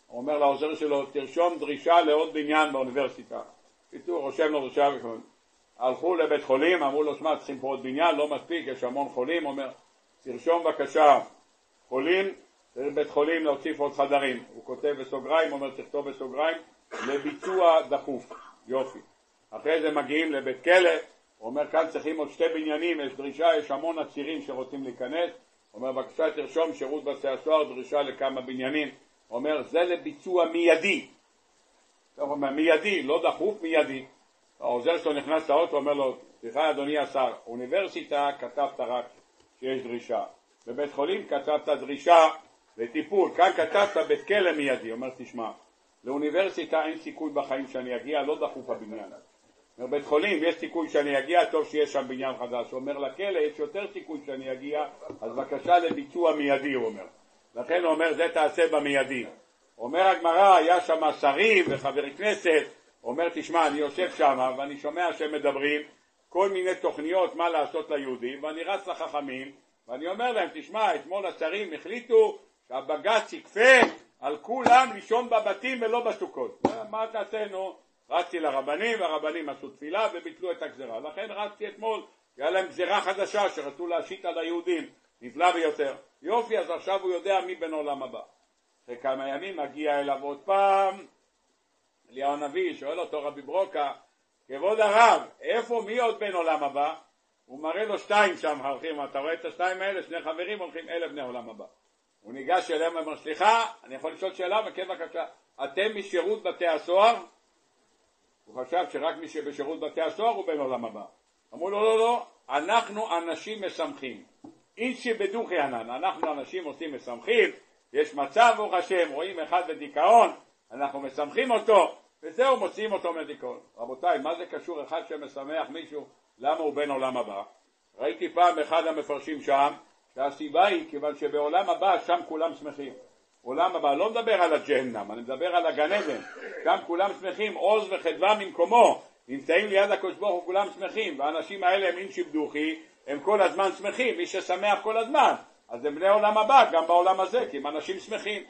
הוא אומר לעוזר שלו, תרשום דרישה לעוד בניין באוניברסיטה. קיצור, רושם לו דרישה, הלכו לבית חולים, אמרו לו, שמע, צריכים פה עוד בניין, לא מספיק, יש המון חולים, הוא אומר, תרשום בבקשה, חולים, צריך בית חולים להוסיף עוד חדרים. הוא כותב בסוגריים, אומר, תכתוב בסוגריים, לביצוע דחוף. יופי. אחרי זה מגיעים לבית כלא, הוא אומר, כאן צריכים עוד שתי בניינים, יש דרישה, יש המון עצירים שרוצים להיכנס. הוא אומר, בבקשה תרשום שירות בתי הסוהר, דרישה לכמה בניינים. אומר, זה לביצוע מיידי. הוא אומר, מיידי, לא דחוף, מיידי. העוזר שלו נכנס לאוטו, אומר לו, סליחה אדוני השר, אוניברסיטה כתבת רק שיש דרישה, בבית חולים כתבת דרישה לטיפול, כאן כתבת בית כלא מיידי, אומר תשמע, לאוניברסיטה אין סיכוי בחיים שאני אגיע, לא דחוף הבניין. אומר בית חולים יש סיכוי שאני אגיע, טוב שיש שם בניין חדש. הוא אומר לכלא יש יותר סיכוי שאני אגיע, אז בבקשה לביצוע מיידי הוא אומר. לכן הוא אומר זה תעשה במיידי. אומר הגמרא, היה שם שרים וחברי כנסת, אומר תשמע אני יושב שם ואני שומע שהם מדברים כל מיני תוכניות מה לעשות ליהודים ואני רץ לחכמים ואני אומר להם תשמע אתמול השרים החליטו שהבג"ץ יכפה על כולם לישון בבתים ולא בסוכות מה תעשינו? רצתי לרבנים והרבנים עשו תפילה וביטלו את הגזרה לכן רצתי אתמול היה להם גזרה חדשה שרצו להשית על היהודים נפלא ביותר יופי אז עכשיו הוא יודע מי בן עולם הבא אחרי כמה ימים מגיע אליו עוד פעם אליהו הנביא, שואל אותו רבי ברוקה, כבוד הרב, איפה, מי עוד בן עולם הבא? הוא מראה לו שתיים שם הולכים, אתה רואה את השתיים האלה, שני חברים הולכים, אלה בני עולם הבא. הוא ניגש אליהם ואומר, סליחה, אני יכול לשאול שאלה? וכן בבקשה, אתם משירות בתי הסוהר? הוא חשב שרק מי שבשירות בתי הסוהר הוא בן עולם הבא. אמרו לו, לא, לא, אנחנו אנשים משמחים. אישי בדוכי ענן, אנחנו אנשים עושים משמחים, יש מצב, ברוך השם, רואים אחד בדיכאון, אנחנו משמחים אותו, וזהו, מוציאים אותו מדיכאון. רבותיי, מה זה קשור אחד שמשמח מישהו, למה הוא בן עולם הבא? ראיתי פעם אחד המפרשים שם, שהסיבה היא כיוון שבעולם הבא שם כולם שמחים. עולם הבא, לא מדבר על הג'הנם, אני מדבר על הגן עדן, שם כולם שמחים, עוז וחדווה ממקומו, נמצאים ליד הקדוש ברוך הוא כולם שמחים, והאנשים האלה הם אינשי בדוכי, הם כל הזמן שמחים, מי ששמח כל הזמן, אז הם בני עולם הבא, גם בעולם הזה, כי הם אנשים שמחים.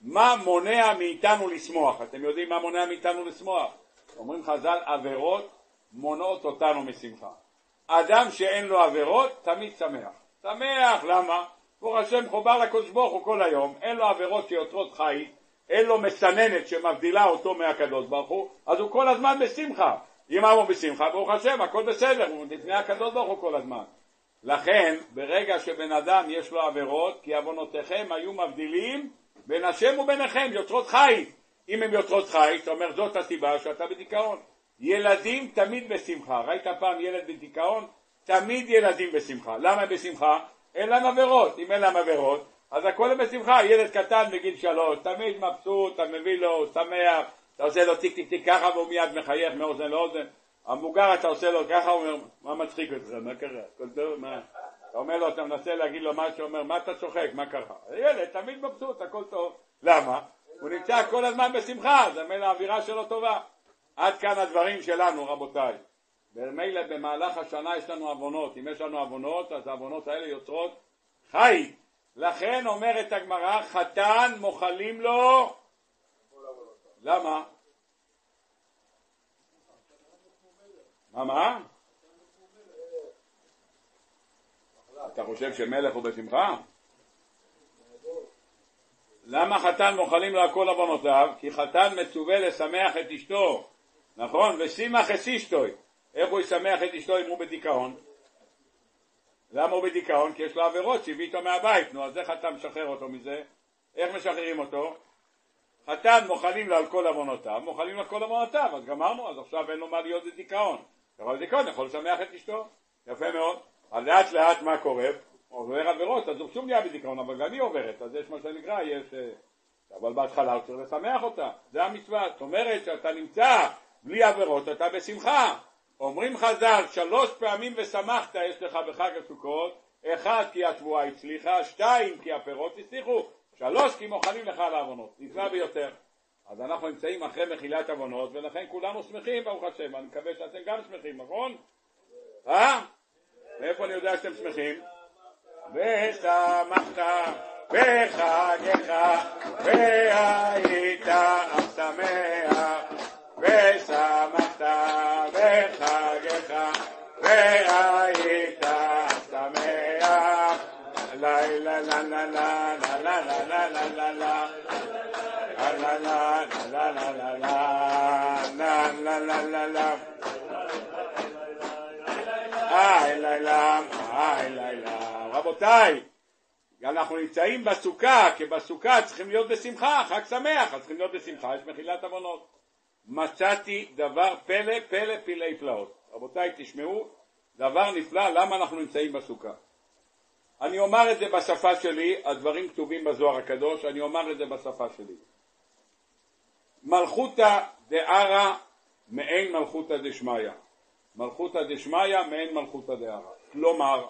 מה מונע מאיתנו לשמוח? אתם יודעים מה מונע מאיתנו לשמוח? אומרים חז"ל, עבירות מונעות אותנו משמחה. אדם שאין לו עבירות, תמיד שמח. שמח, למה? ברוך השם חובר לקדוש ברוך הוא כל היום, אין לו עבירות שיוצרות חי, אין לו מסננת שמבדילה אותו מהקדוש ברוך הוא, אז הוא כל הזמן בשמחה. אם הוא בשמחה, ברוך השם, הכל בסדר, הוא לפני הקדוש ברוך הוא כל הזמן. לכן, ברגע שבן אדם יש לו עבירות, כי עוונותיכם היו מבדילים בין השם וביניכם, יוצרות חי. אם הם יוצרות חי, אתה אומר זאת הסיבה שאתה בדיכאון. ילדים תמיד בשמחה. ראית פעם ילד בדיכאון? תמיד ילדים בשמחה. למה בשמחה? אין להם עבירות. אם אין להם עבירות, אז הכל בשמחה. ילד קטן בגיל שלוש, תמיד מבסוט, אתה מביא לו, שמח, אתה עושה לו טיק טיק טיק ככה והוא מיד מחייך מאוזן לאוזן. המבוגר אתה עושה לו ככה, הוא אומר, מה מצחיק אותך, מה קרה? הכל טוב, מה? אתה אומר לו, אתה מנסה להגיד לו משהו, אומר, מה אתה צוחק, מה קרה? ילד תמיד מבסוט, הכל טוב. למה? הוא נמצא כל הזמן בשמחה, זה מילא האווירה שלו טובה. עד כאן הדברים שלנו, רבותיי. ומילא במהלך השנה יש לנו עוונות. אם יש לנו עוונות, אז העוונות האלה יוצרות חי. לכן אומרת הגמרא, חתן מוחלים לו... למה? מה, מה? אתה חושב שמלך הוא בשמחה? למה חתן מוכלים לו הכל עוונותיו? כי חתן מצווה לשמח את אשתו, נכון? ושימח את אשתוי. איך הוא ישמח את אשתו אם הוא בדיכאון? למה הוא בדיכאון? כי יש לו עבירות שהביא איתו מהבית, נו אז איך אתה משחרר אותו מזה? איך משחררים אותו? חתן מוכלים לו על כל עוונותיו, מוכלים לו על כל עוונותיו, אז גמרנו, אז עכשיו אין לו מה להיות בדיכאון. אבל בדיכאון יכול לשמח את אשתו, יפה מאוד. אז לאט לאט מה קורה? עובר עבירות, אז הוא שוב נהיה בדיכאון, אבל גם היא עוברת, אז יש מה שנקרא, יש... אה, אבל בהתחלה הוא צריך לשמח אותה, זה המצווה, זאת אומרת שאתה נמצא בלי עבירות, אתה בשמחה. אומרים חז"ל, שלוש פעמים ושמחת יש לך בחג הסוכות, אחד כי התבואה הצליחה, שתיים כי הפירות הצליחו, שלוש כי מוכנים לך על העוונות, נפלא ביותר. אז אנחנו נמצאים אחרי מחילת עוונות, ולכן כולנו שמחים, ברוך השם. אני מקווה שאתם גם שמחים, נכון? אה? מאיפה אני יודע שאתם שמחים? ושמחת בחגיך, והיית אך שמח, ושמחת בחגיך, והיית אך שמח. לה לה לה לה לה לה לה לה לה לה la la la la la la la la la היי לילה, היי לילה. רבותיי, אנחנו נמצאים בסוכה, כי בסוכה צריכים להיות בשמחה, חג שמח, אז צריכים להיות בשמחה, יש מחילת עוונות. מצאתי דבר פלא, פלא פלאי פלאות. רבותיי, תשמעו, דבר נפלא, למה אנחנו נמצאים בסוכה. אני אומר את זה בשפה שלי, הדברים כתובים בזוהר הקדוש, אני אומר את זה בשפה שלי. מלכותא דערא מעין מלכותא דשמיא. מלכותא דשמיא מעין מלכותא דערא. כלומר,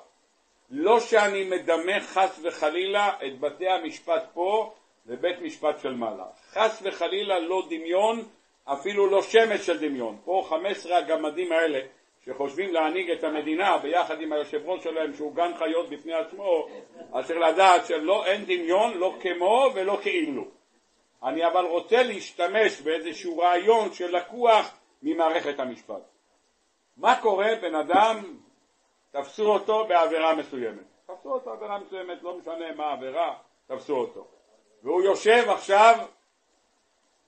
לא שאני מדמה חס וחלילה את בתי המשפט פה לבית משפט של מעלה. חס וחלילה לא דמיון, אפילו לא שמץ של דמיון. פה 15 הגמדים האלה שחושבים להנהיג את המדינה ביחד עם היושב ראש שלהם שהוא גן חיות בפני עצמו, אז צריך לדעת שלא אין דמיון, לא כמו ולא כאילו. אני אבל רוצה להשתמש באיזשהו רעיון שלקוח ממערכת המשפט. מה קורה בן אדם, תפסו אותו בעבירה מסוימת. תפסו אותו בעבירה מסוימת, לא משנה מה העבירה, תפסו אותו. והוא יושב עכשיו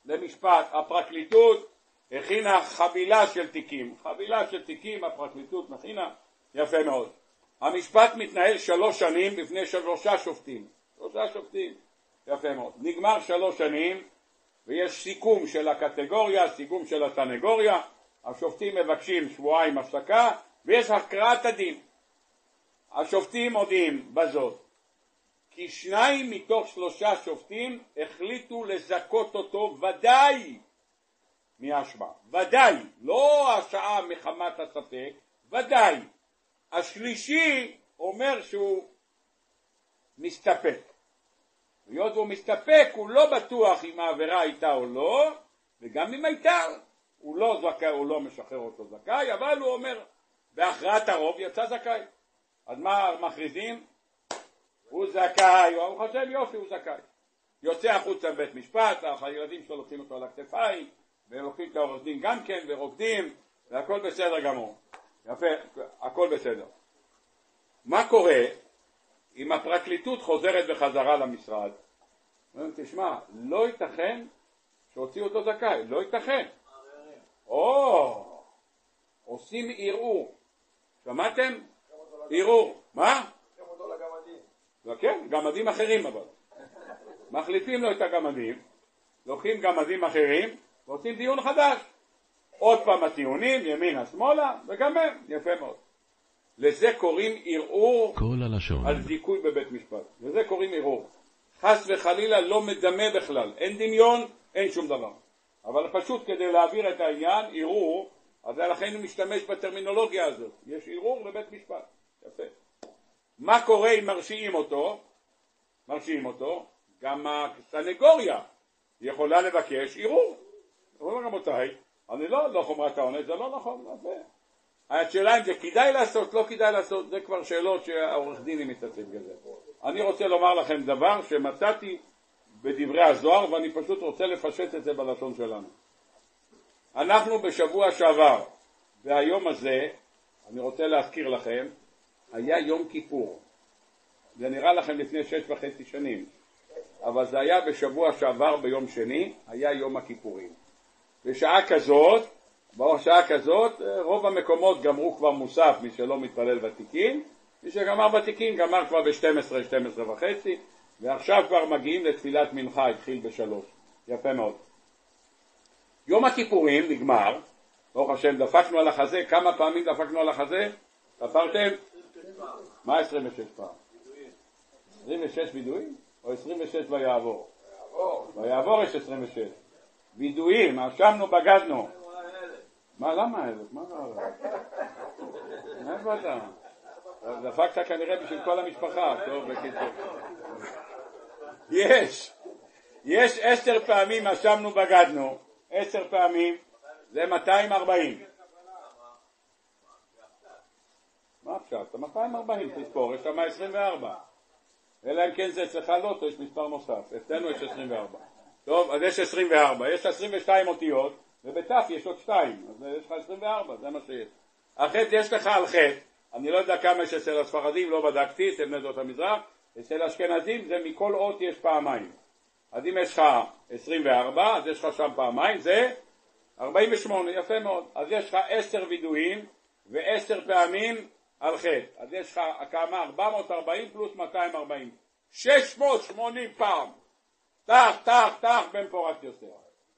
למשפט. הפרקליטות הכינה חבילה של תיקים. חבילה של תיקים הפרקליטות מכינה, יפה מאוד. המשפט מתנהל שלוש שנים בפני שלושה שופטים. שלושה שופטים. יפה מאוד. נגמר שלוש שנים ויש סיכום של הקטגוריה, סיכום של הסנגוריה, השופטים מבקשים שבועיים הפסקה ויש הקראת הדין. השופטים מודיעים בזאת כי שניים מתוך שלושה שופטים החליטו לזכות אותו ודאי מאשמה, ודאי, לא השעה מחמת הספק, ודאי. השלישי אומר שהוא מסתפק. היות והוא מסתפק, הוא לא בטוח אם העבירה הייתה או לא, וגם אם הייתה, הוא לא, זכאי, הוא לא משחרר אותו זכאי, אבל הוא אומר, בהכרעת הרוב יצא זכאי. אז מה מכריזים? הוא זכאי, הוא חושב יופי, הוא זכאי. יוצא החוצה מבית משפט, הילדים שלו לוקחים אותו על הכתפיים, ולוקחים את העורך דין גם כן, ורוקדים, והכל בסדר גמור. יפה, הכל בסדר. מה קורה אם הפרקליטות חוזרת בחזרה למשרד, אומרים, תשמע, לא ייתכן שהוציאו אותו זכאי, לא ייתכן. או, עושים ערעור. שמעתם? ערעור. מה? כן, גמדים אחרים אבל. מחליפים לו את הגמדים, לוקחים גמדים אחרים ועושים דיון חדש. עוד פעם הטיעונים, ימינה שמאלה, וגם הם, יפה מאוד. לזה קוראים ערעור על זיכוי בבית משפט. לזה קוראים ערעור. חס וחלילה לא מדמה בכלל, אין דמיון, אין שום דבר. אבל פשוט כדי להעביר את העניין, ערעור, אז לכן הוא משתמש בטרמינולוגיה הזאת. יש ערעור בבית משפט. יפה. מה קורה אם מרשיעים אותו? מרשיעים אותו, גם הסנגוריה יכולה לבקש ערעור. אומרים רבותיי, אני לא, לא חומרת העונש, זה לא נכון, יפה. השאלה אם זה כדאי לעשות, לא כדאי לעשות, זה כבר שאלות שהעורך דינים מתעסק בזה. אני רוצה לומר לכם דבר שמצאתי בדברי הזוהר ואני פשוט רוצה לפשט את זה בלשון שלנו. אנחנו בשבוע שעבר והיום הזה, אני רוצה להזכיר לכם, היה יום כיפור. זה נראה לכם לפני שש וחצי שנים, אבל זה היה בשבוע שעבר ביום שני, היה יום הכיפורים. בשעה כזאת בשעה כזאת רוב המקומות גמרו כבר מוסף, מי שלא מתפלל ותיקין, מי שגמר ותיקין גמר כבר ב-12, 12 וחצי, ועכשיו כבר מגיעים לתפילת מנחה, התחיל בשלוש. יפה מאוד. יום הכיפורים נגמר, ברוך השם, דפקנו על החזה, כמה פעמים דפקנו על החזה? ספרתם? מה 26 פעם? 26 וידויים? או 26 ויעבור? ויעבור יש 26. וידויים, אשמנו, בגדנו. מה, למה אלף? מה קרה? מאיפה אתה? דפקת כנראה בשביל כל המשפחה, טוב, בקיצור. יש! יש עשר פעמים אשמנו בגדנו, עשר פעמים, זה 240. מה עכשיו? אתה 240, תספור, יש שם 24. אלא אם כן זה אצלך לוטו, יש מספר נוסף. אצלנו יש 24. טוב, אז יש 24. יש 22 אותיות, ובתף יש עוד 2. אז יש לך 24, זה מה שיש. החטא יש לך על חטא. אני לא יודע כמה יש אצל הספרדים, לא בדקתי, אצל בני דות המזרח. אצל אשכנזים זה מכל אות יש פעמיים. אז אם יש לך 24, אז יש לך שם פעמיים, זה 48, יפה מאוד. אז יש לך 10 וידויים ו-10 פעמים על חטא. אז יש לך כמה? 440 פלוס 240. 680 פעם. טח, טח, טח, בן פורת יוסף.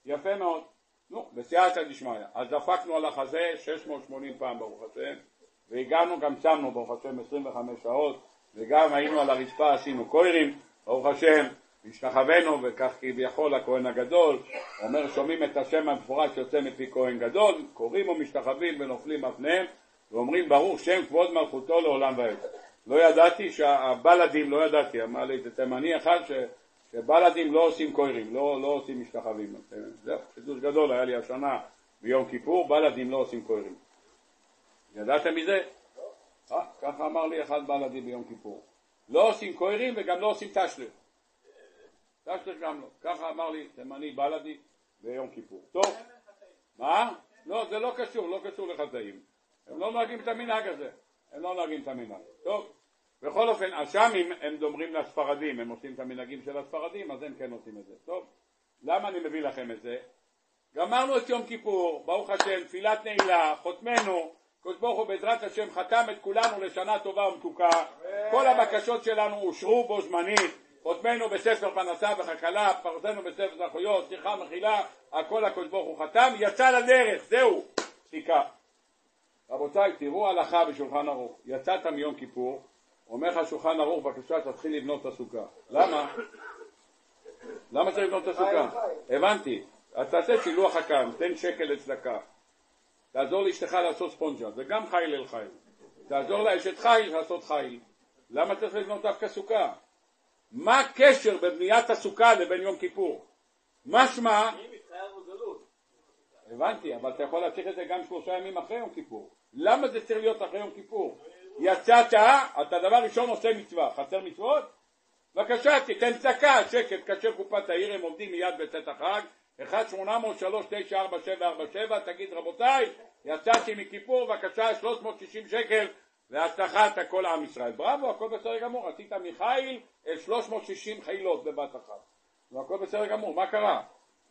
יפה מאוד. נו, בסייעתא דשמיא. אז דפקנו על החזה 680 פעם ברוך השם, והגענו, גם שמנו ברוך השם 25 שעות, וגם היינו על הרצפה, עשינו קוירים, ברוך השם, השתחווינו, וכך כביכול הכהן הגדול, אומר שומעים את השם המפורש שיוצא מפי כהן גדול, קוראים ומשתחווים ונופלים על פניהם, ואומרים ברוך שם כבוד מלכותו לעולם ועד. לא ידעתי שהבלדים, לא ידעתי, אמר לי זה תימני אחד ש, שבלדים לא עושים קוירים, לא, לא עושים משתחווים. זה חידוש גדול היה לי השנה ביום כיפור, בלדים לא עושים קוירים. ידעתם מזה? אה, ככה אמר לי אחד בלדי ביום כיפור. לא עושים קוירים וגם לא עושים תשלר. תשלר גם לא. ככה אמר לי תימני בלדי ביום כיפור. טוב, מה? לא, זה לא קשור, לא קשור לחטאים. הם לא נוהגים את המנהג הזה, הם לא נוהגים את המנהג. טוב, בכל אופן, השאמים הם דומרים לספרדים, הם עושים את המנהגים של הספרדים, אז הם כן עושים את זה. טוב, למה אני מביא לכם את זה? גמרנו את יום כיפור, ברוך השם, תפילת נעילה, חותמנו, קדוש ברוך הוא בעזרת השם חתם את כולנו לשנה טובה ומתוקה, כל הבקשות שלנו אושרו בו זמנית, חותמנו בספר פרנסה וכלכלה, פרסנו בספר זכויות, שיחה מחילה, הכל הקדוש ברוך הוא חתם, יצא לדרך, זהו, סיכה. רבותיי, תראו הלכה בשולחן ערוך. יצאת מיום כיפור, אומר לך שולחן ערוך, בבקשה תתחיל לבנות את הסוכה. למה? למה צריך לבנות את הסוכה? הבנתי. אז תעשה שילוח הקם, תן שקל לצדקה. תעזור לאשתך לעשות ספונג'ה, זה גם חיל אל חיל. תעזור לאשת חיל לעשות חיל. למה צריך לבנות דווקא סוכה? מה הקשר בין בניית הסוכה לבין יום כיפור? משמע... הבנתי, אבל אתה יכול להמשיך את זה גם שלושה ימים אחרי יום כיפור. למה זה צריך להיות אחרי יום כיפור? יצאת, אתה דבר ראשון עושה מצווה, חסר מצוות? בבקשה, תיתן צדקה, שקט, כאשר קופת העיר, הם עומדים מיד בצאת החג, 1 800 3 9 4 7 4 7 תגיד רבותיי, יצאתי מכיפור, בבקשה 360 שקל והצלחת כל עם ישראל. בראבו, הכל בסדר גמור, עשית מחיל אל 360 חילות בבת אחת. והכל בסדר גמור, מה קרה?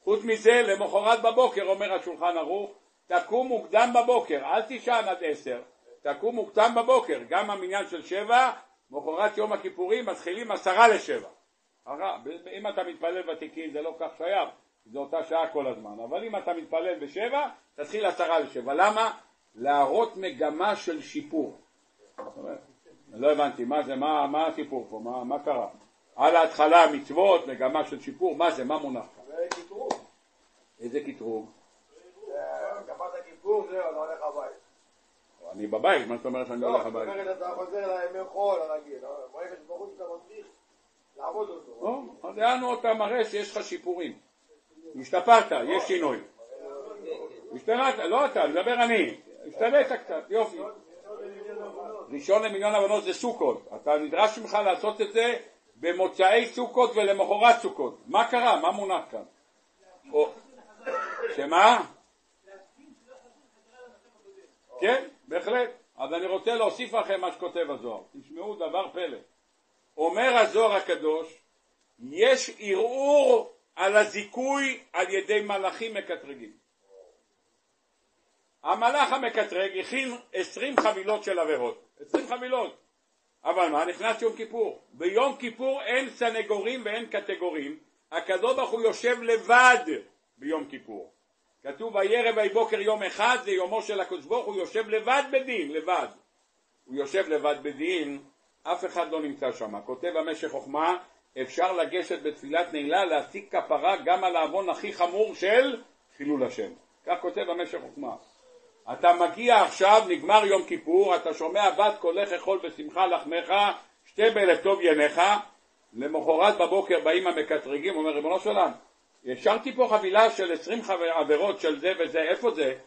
חוץ מזה, למחרת בבוקר, אומר השולחן ערוך, תקום מוקדם בבוקר, אל תישן עד עשר, תקום מוקדם בבוקר, גם המניין של שבע, מחרת יום הכיפורים מתחילים עשרה לשבע. אם אתה מתפלל ותיקין זה לא כך שייך, זה אותה שעה כל הזמן, אבל אם אתה מתפלל בשבע, תתחיל עשרה לשבע. למה? להראות מגמה של שיפור. לא הבנתי, מה זה, מה, מה הסיפור פה, מה, מה קרה? על ההתחלה מצוות, מגמה של שיפור, מה זה, מה מונח כאן? זה קטרוג. איזה קטרוג? גמרת כיפור, זהו, אתה הולך הביתה. אני בבית, מה זאת אומרת שאני לא הולך זאת הביתה? אומרת, אתה חוזר לימי חול, הרגיל. ברגע שברור שאתה ממשיך לעבוד אותו. או, אז יענו אותה מראה שיש לך שיפורים. השתפרת, יש שינוי. השתנת, לא אתה, מדבר אני. השתנית קצת, יופי. ראשון למיליון הבנות זה סוכות. אתה נדרש ממך לעשות את זה במוצאי סוכות ולמחרת סוכות. מה קרה? מה מונח כאן? שמה? כן, בהחלט. אז אני רוצה להוסיף לכם מה שכותב הזוהר. תשמעו דבר פלא. אומר הזוהר הקדוש, יש ערעור על הזיכוי על ידי מלאכים מקטרגים. המלאך המקטרג הכין עשרים חבילות של עבירות, עשרים חבילות. אבל מה, נכנס יום כיפור. ביום כיפור אין סנגורים ואין קטגורים, הקדוש ברוך הוא יושב לבד ביום כיפור. כתוב וירא ויהי בוקר יום אחד, זה יומו של הקדוש ברוך הוא יושב לבד בדין, לבד. הוא יושב לבד בדין, אף אחד לא נמצא שם. כותב המשך חוכמה, אפשר לגשת בתפילת נעילה להשיג כפרה גם על העוון הכי חמור של חילול השם. כך כותב המשך חוכמה. אתה מגיע עכשיו, נגמר יום כיפור, אתה שומע בת קולך אכול בשמחה לחמך, שתה בלב טוב יניך, למחרת בבוקר באים המקטרגים, אומר ריבונו של עולם, השארתי פה חבילה של עשרים עבירות של זה וזה, איפה זה?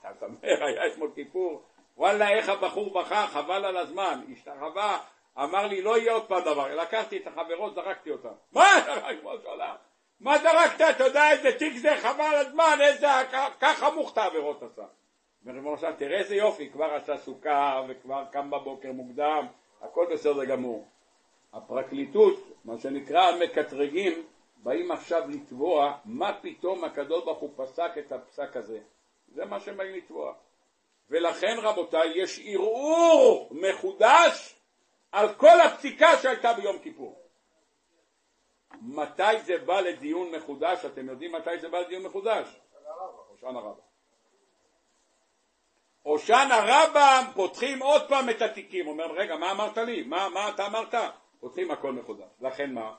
אתה אומר, היה אתמול כיפור, וואלה איך הבחור בכה, חבל על הזמן, השתחווה, אמר לי לא יהיה עוד פעם דבר, לקחתי את החברות, זרקתי אותן. מה? מה זרקת? אתה יודע איזה תיק זה, חבל הזמן, איזה, ככה מוך את העבירות עשה. אומר ריבונו של עולם, תראה איזה יופי, כבר עשה סוכה וכבר קם בבוקר מוקדם, הכל בסדר גמור. הפרקליטות, מה שנקרא המקטרגים, באים עכשיו לתבוע מה פתאום הקדוש ברוך הוא פסק את הפסק הזה. זה מה שהם באים לתבוע. ולכן רבותיי, יש ערעור מחודש על כל הפסיקה שהייתה ביום כיפור. מתי זה בא לדיון מחודש? אתם יודעים מתי זה בא לדיון מחודש? הושענא רבה. הושענא רבה פותחים עוד פעם את התיקים, אומר רגע מה אמרת לי? מה, מה אתה אמרת? פותחים הכל מחודש. לכן מה?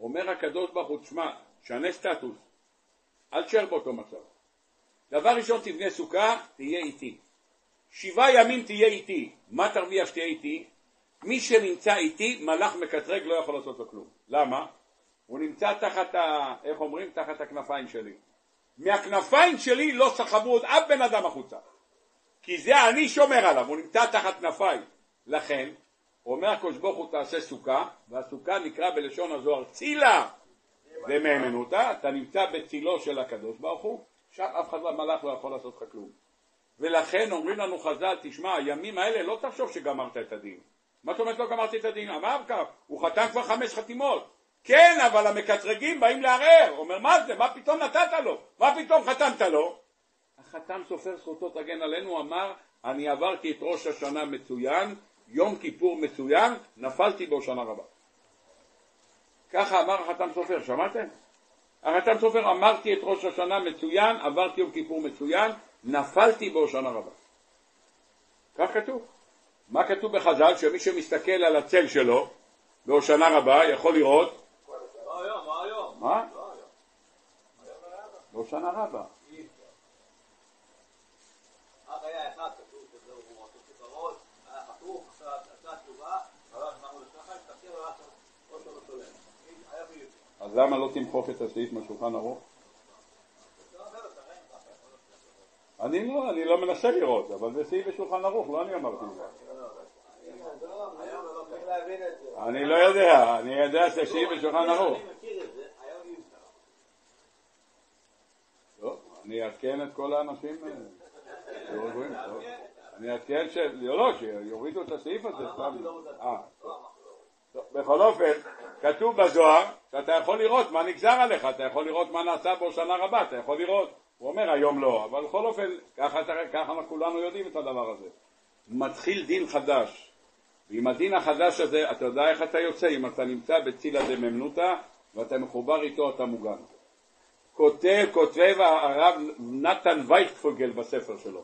אומר הקדוש ברוך הוא, תשמע, שנה סטטוס, אל תשאר באותו מצב. דבר ראשון תבנה סוכה, תהיה איתי. שבעה ימים תהיה איתי. מה תרוויח שתהיה איתי? מי שנמצא איתי, מלאך מקטרג לא יכול לעשות לו כלום. למה? הוא נמצא תחת ה... איך אומרים? תחת הכנפיים שלי. מהכנפיים שלי לא סחבו עוד אף בן אדם החוצה. כי זה אני שומר עליו, הוא נמצא תחת כנפיים. לכן, אומר הקדוש ברוך הוא תעשה סוכה, והסוכה נקרא בלשון הזוהר צילה ומהימנותא, אתה נמצא בצילו של הקדוש ברוך הוא, שם אף אחד במלאך לא יכול לעשות לך כלום. ולכן אומרים לנו חז"ל, תשמע, הימים האלה לא תחשוב שגמרת את הדין. מה זאת אומרת לא גמרתי את הדין? אמר כך, הוא חתם כבר חמש חתימות. כן, אבל המקטרגים באים לערער. אומר, מה זה? מה פתאום נתת לו? מה פתאום חתמת לו? החתם סופר זכותו תגן עלינו, אמר, אני עברתי את ראש השנה מצוין, יום כיפור מצוין, נפלתי בו שנה רבה. ככה אמר החתם סופר, שמעתם? החתם סופר אמרתי את ראש השנה מצוין, עברתי יום כיפור מצוין, נפלתי בו שנה רבה. כך כתוב. מה כתוב בחז"ל? שמי שמסתכל על הצל שלו בהושנה רבה יכול לראות מה היום? מה היום? מה? בהושנה רבה. אז היה אחד כתוב שזה הוא עושה כיכרות, היה חתוך, עשה תשובה, הלך אמרנו לשחק, תקשיב, הלך או שלא שולם. היה בדיוק. אז למה לא תמחוק את הסעיף מהשולחן ערוך? אני לא, אני לא מנסה לראות, אבל זה סעיף בשולחן ערוך, לא אני אמרתי את זה. לא. אני לא יודע, אני יודע שזה סעיף בשולחן ערוך. טוב, אני אעדכן את כל האנשים אה. אני אעדכן ש... לא, לא, שיורידו את הסעיף הזה. אה, בכל אופן, כתוב בזוהר שאתה יכול לראות מה נגזר עליך, אתה יכול לראות מה נעשה בו שנה רבה, אתה יכול לראות. הוא אומר היום לא, אבל בכל אופן, ככה, ככה כולנו יודעים את הדבר הזה. מתחיל דין חדש, ועם הדין החדש הזה, אתה יודע איך אתה יוצא, אם אתה נמצא בצילה דממנותא ואתה מחובר איתו, אתה מוגן. כותב, כותב הרב נתן וייטפוגל בספר שלו.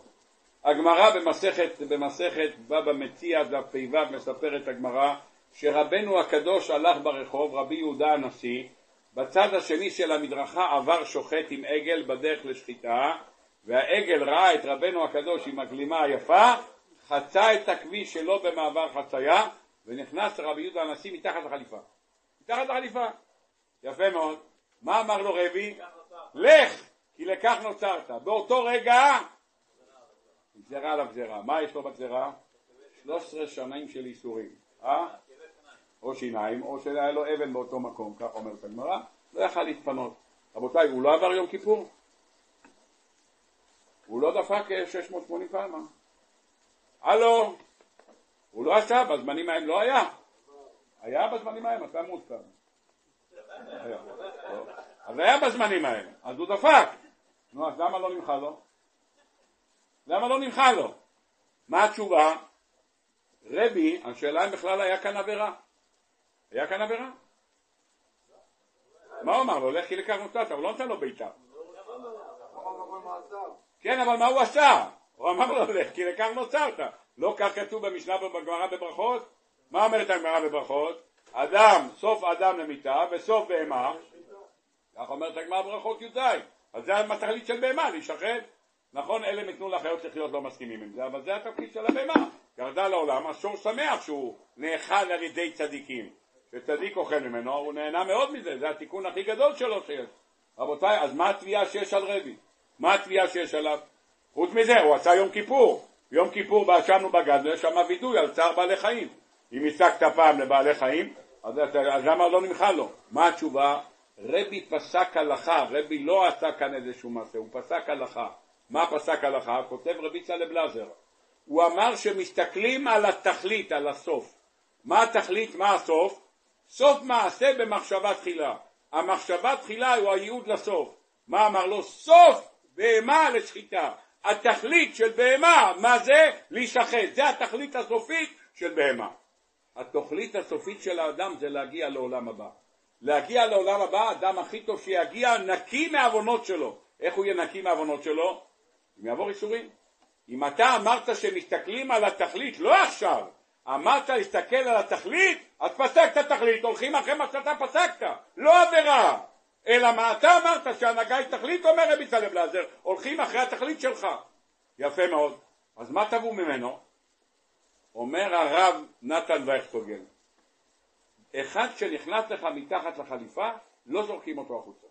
הגמרא במסכת, במסכת בבא מציע דף פ"ו מספרת הגמרא שרבנו הקדוש הלך ברחוב, רבי יהודה הנשיא, בצד השני של המדרכה עבר שוחט עם עגל בדרך לשחיטה והעגל ראה את רבנו הקדוש עם הגלימה היפה, חצה את הכביש שלו במעבר חצייה ונכנס רבי יהודה הנשיא מתחת לחליפה. מתחת לחליפה. יפה מאוד. מה אמר לו רבי? לך, כי לכך נוצרת. באותו רגע גזרה עליו גזרה. מה יש לו בגזרה? 13 שנים של איסורים. אה? או שיניים, או שהיה לו אבן באותו מקום, כך אומרת הגמרא, לא יכל להתפנות. רבותיי, הוא לא עבר יום כיפור? הוא לא דפק אה, 680 פעמה. הלו? הוא לא עשה, בזמנים ההם לא היה. היה בזמנים ההם, אתה. טוב. אז היה בזמנים ההם, אז הוא דפק. נו, אז למה לא נמחה לו? למה לא נמחה לו? מה התשובה? רבי, השאלה אם בכלל היה כאן עבירה. היה כאן עבירה? מה הוא אמר לו? לך כי לכך נוצרת, הוא לא נתן לו בעיטה. כן, אבל מה הוא עשה? הוא אמר לו לך כי לכך נוצרת. לא כך כתוב במשנה בגמרא בברכות? מה אומרת הגמרא בברכות? אדם, סוף אדם למיתה וסוף בהמה. כך אומרת הגמרא בברכות י"ז. אז זה התכלית של בהמה, להישחט. נכון, אלה ניתנו לחיות לחיות לא מסכימים עם זה, אבל זה התפקיד של הבהמה. ירדה לעולם, השור שמח שהוא נאכל על ידי צדיקים. שצדיק אוכל ממנו, הוא נהנה מאוד מזה, זה התיקון הכי גדול שלו שיש. רבותיי, אז מה התביעה שיש על רבי? מה התביעה שיש עליו? חוץ מזה, הוא עשה יום כיפור. יום כיפור באשמנו בגד, ויש שם וידוי על צער בעלי חיים. אם השגת פעם לבעלי חיים, אז, אז למה לא נמחל לו? מה התשובה? רבי פסק הלכה, רבי לא עשה כאן איזשהו מעשה, הוא פסק הלכה. מה פסק הלכה? כותב רבי צלב לזר. הוא אמר שמסתכלים על התכלית, על הסוף. מה התכלית, מה הסוף? סוף מעשה במחשבה תחילה. המחשבה תחילה הוא הייעוד לסוף. מה אמר לו? סוף בהמה לשחיטה. התכלית של בהמה, מה זה? להישחט. זה התכלית הסופית של בהמה. התוכלית הסופית של האדם זה להגיע לעולם הבא. להגיע לעולם הבא, האדם הכי טוב שיגיע נקי מהעוונות שלו. איך הוא יהיה נקי מהעוונות שלו? אם יעבור איסורים. אם אתה אמרת שמסתכלים על התכלית, לא עכשיו, אמרת להסתכל על התכלית, אז פסקת תכלית, הולכים אחרי מה שאתה פסקת, לא עבירה. אלא מה אתה אמרת שהנהגה היא תכלית, אומר רבי סלם לזר, הולכים אחרי התכלית שלך. יפה מאוד. אז מה תבעו ממנו? אומר הרב נתן וייכטוגל, אחד שנכנס לך מתחת לחליפה, לא זורקים אותו החוצה.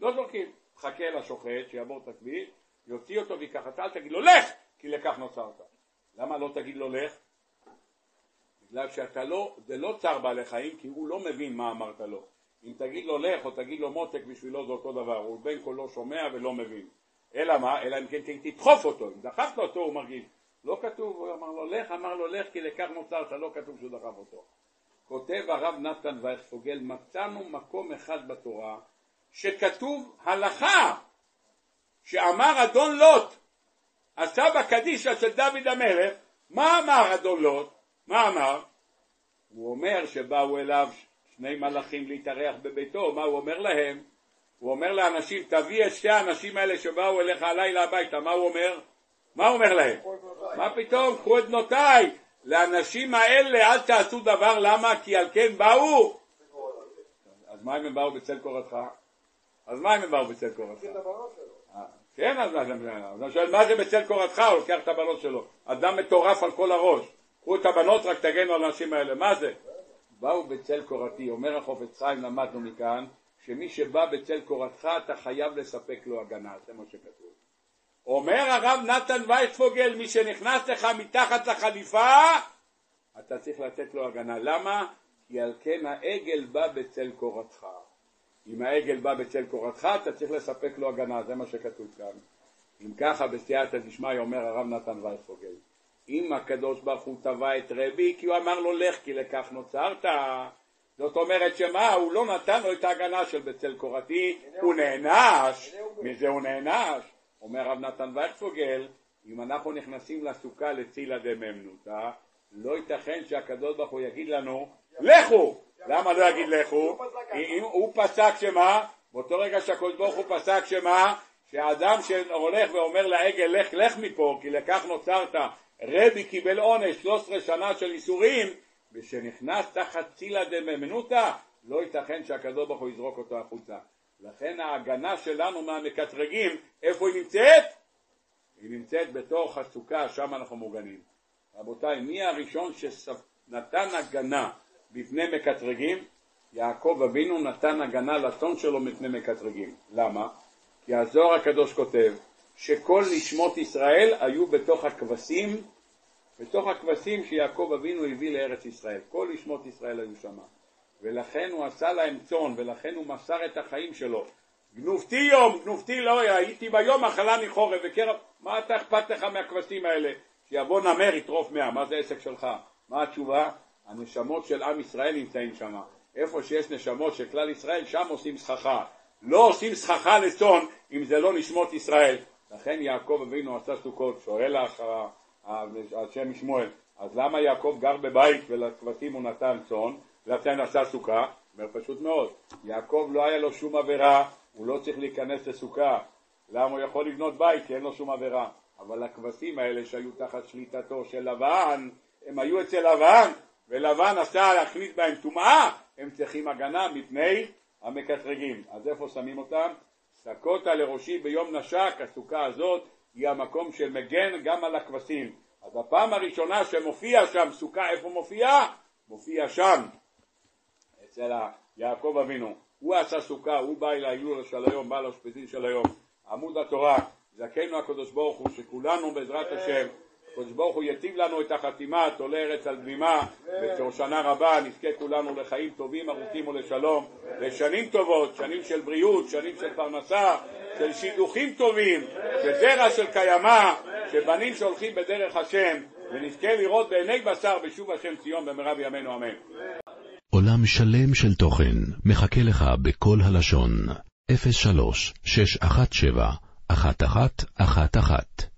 לא זורקים. חכה לשוחט, שיעבור את הכביש, יוציא אותו ויקח אתה, אל תגיד לו לך, כי לכך נוצרת. למה לא תגיד לו לך? בגלל שאתה לא, זה לא צער בעלי חיים, כי הוא לא מבין מה אמרת לו. אם תגיד לו לך או תגיד לו מותק, בשבילו זה אותו דבר, הוא בין כה לא שומע ולא מבין. אלא מה? אלא אם כן תדחוף אותו, אם דחפת אותו הוא מרגיש. לא כתוב, הוא אמר לו לך, אמר לו לך כי לכך נוצרת, לא כתוב שהוא דחף אותו. כותב הרב נתן וייכפוגל, מצאנו מקום אחד בתורה שכתוב הלכה שאמר אדון לוט, הסבא קדישא של דוד המלך, מה אמר אדון לוט? מה אמר? הוא אומר שבאו אליו שני מלאכים להתארח בביתו, מה הוא אומר להם? הוא אומר לאנשים, תביא את שתי האנשים האלה שבאו אליך הלילה הביתה, מה הוא אומר? מה הוא אומר להם? מה פתאום, קחו את בנותיי, לאנשים האלה אל תעשו דבר, למה? כי על כן באו? אז מה אם הם באו בצל קורתך? אז מה אם הם באו בצל קורתך? אה, כן, אז אני שואל, מה זה בצל קורתך? הוא לוקח את הבנות שלו. אדם מטורף על כל הראש. קחו את הבנות, רק תגנו על האנשים האלה. מה זה? באו בצל קורתי. אומר החופץ חיים, למדנו מכאן, שמי שבא בצל קורתך, אתה חייב לספק לו הגנה. זה מה שכתוב. אומר הרב נתן וייספוגל, מי שנכנס לך מתחת לחליפה, אתה צריך לתת לו הגנה. למה? כי על כן העגל בא בצל קורתך. אם העגל בא בצל קורתך, אתה צריך לספק לו הגנה, זה מה שכתוב כאן. אם ככה, בסייעתא דשמיא אומר הרב נתן וייספוגל, אם הקדוש ברוך הוא טבע את רבי, כי הוא אמר לו לך, כי לכך נוצרת, זאת אומרת שמה, הוא לא נתן לו את ההגנה של בצל קורתי, הוא נענש, מזה הוא נענש. אומר רב נתן וייכפוגל, אם אנחנו נכנסים לסוכה לצילה דממנותא, לא ייתכן שהקדוש ברוך הוא יגיד לנו, לכו! למה לא יגיד לכו? הוא פסק שמה? באותו רגע שהקדוש ברוך הוא פסק שמה? שהאדם שהולך ואומר לעגל לך לך מפה כי לכך נוצרת רבי קיבל עונש 13 שנה של איסורים ושנכנס תחת צילה דממנותא לא ייתכן שהקדוש ברוך הוא יזרוק אותו החוצה לכן ההגנה שלנו מהמקטרגים, איפה היא נמצאת? היא נמצאת בתוך הסוכה, שם אנחנו מוגנים. רבותיי, מי הראשון שנתן הגנה בפני מקטרגים? יעקב אבינו נתן הגנה לצאן שלו מפני מקטרגים. למה? כי הזוהר הקדוש כותב שכל נשמות ישראל היו בתוך הכבשים, בתוך הכבשים שיעקב אבינו הביא לארץ ישראל. כל נשמות ישראל היו שמה. ולכן הוא עשה להם צאן, ולכן הוא מסר את החיים שלו. גנובתי יום, גנובתי לא, הייתי ביום אכלני חורף וקרב, מה אתה אכפת לך מהכבשים האלה? שיבוא נמר יטרוף מאה, מה זה עסק שלך? מה התשובה? הנשמות של עם ישראל נמצאים שם. איפה שיש נשמות של כלל ישראל, שם עושים סככה. לא עושים סככה לצאן אם זה לא נשמות ישראל. לכן יעקב אבינו עשה סוכות, שואל השם שמואל, אז למה יעקב גר בבית ולכבשים הוא נתן צאן? לכן עשה סוכה, אומר פשוט מאוד, יעקב לא היה לו שום עבירה, הוא לא צריך להיכנס לסוכה, למה הוא יכול לבנות בית כי אין לו שום עבירה, אבל הכבשים האלה שהיו תחת שליטתו של לבן, הם היו אצל לבן, ולבן עשה להכניס בהם טומאה, הם צריכים הגנה מפני המקטרגים. אז איפה שמים אותם? סקותה לראשי ביום נשק, הסוכה הזאת היא המקום שמגן גם על הכבשים. אז הפעם הראשונה שמופיע שם סוכה, איפה מופיע? מופיע שם. אצל יעקב אבינו. הוא עשה סוכה, הוא בא אל ההילולה של היום, בא לאשפזין של היום. עמוד התורה, זכנו הקדוש ברוך הוא, שכולנו בעזרת השם, הקדוש ברוך הוא יטיב לנו את החתימה, תולה ארץ על דמימה, ושנה רבה נזכה כולנו לחיים טובים, ארוכים ולשלום, לשנים טובות, שנים של בריאות, שנים של פרנסה, של שידוכים טובים, של זרע של קיימא, של בנים שהולכים בדרך השם, ונזכה לראות בעיני בשר בשוב השם ציון במהרה בימינו אמן. עולם שלם של תוכן מחכה לך בכל הלשון, 03 617 1111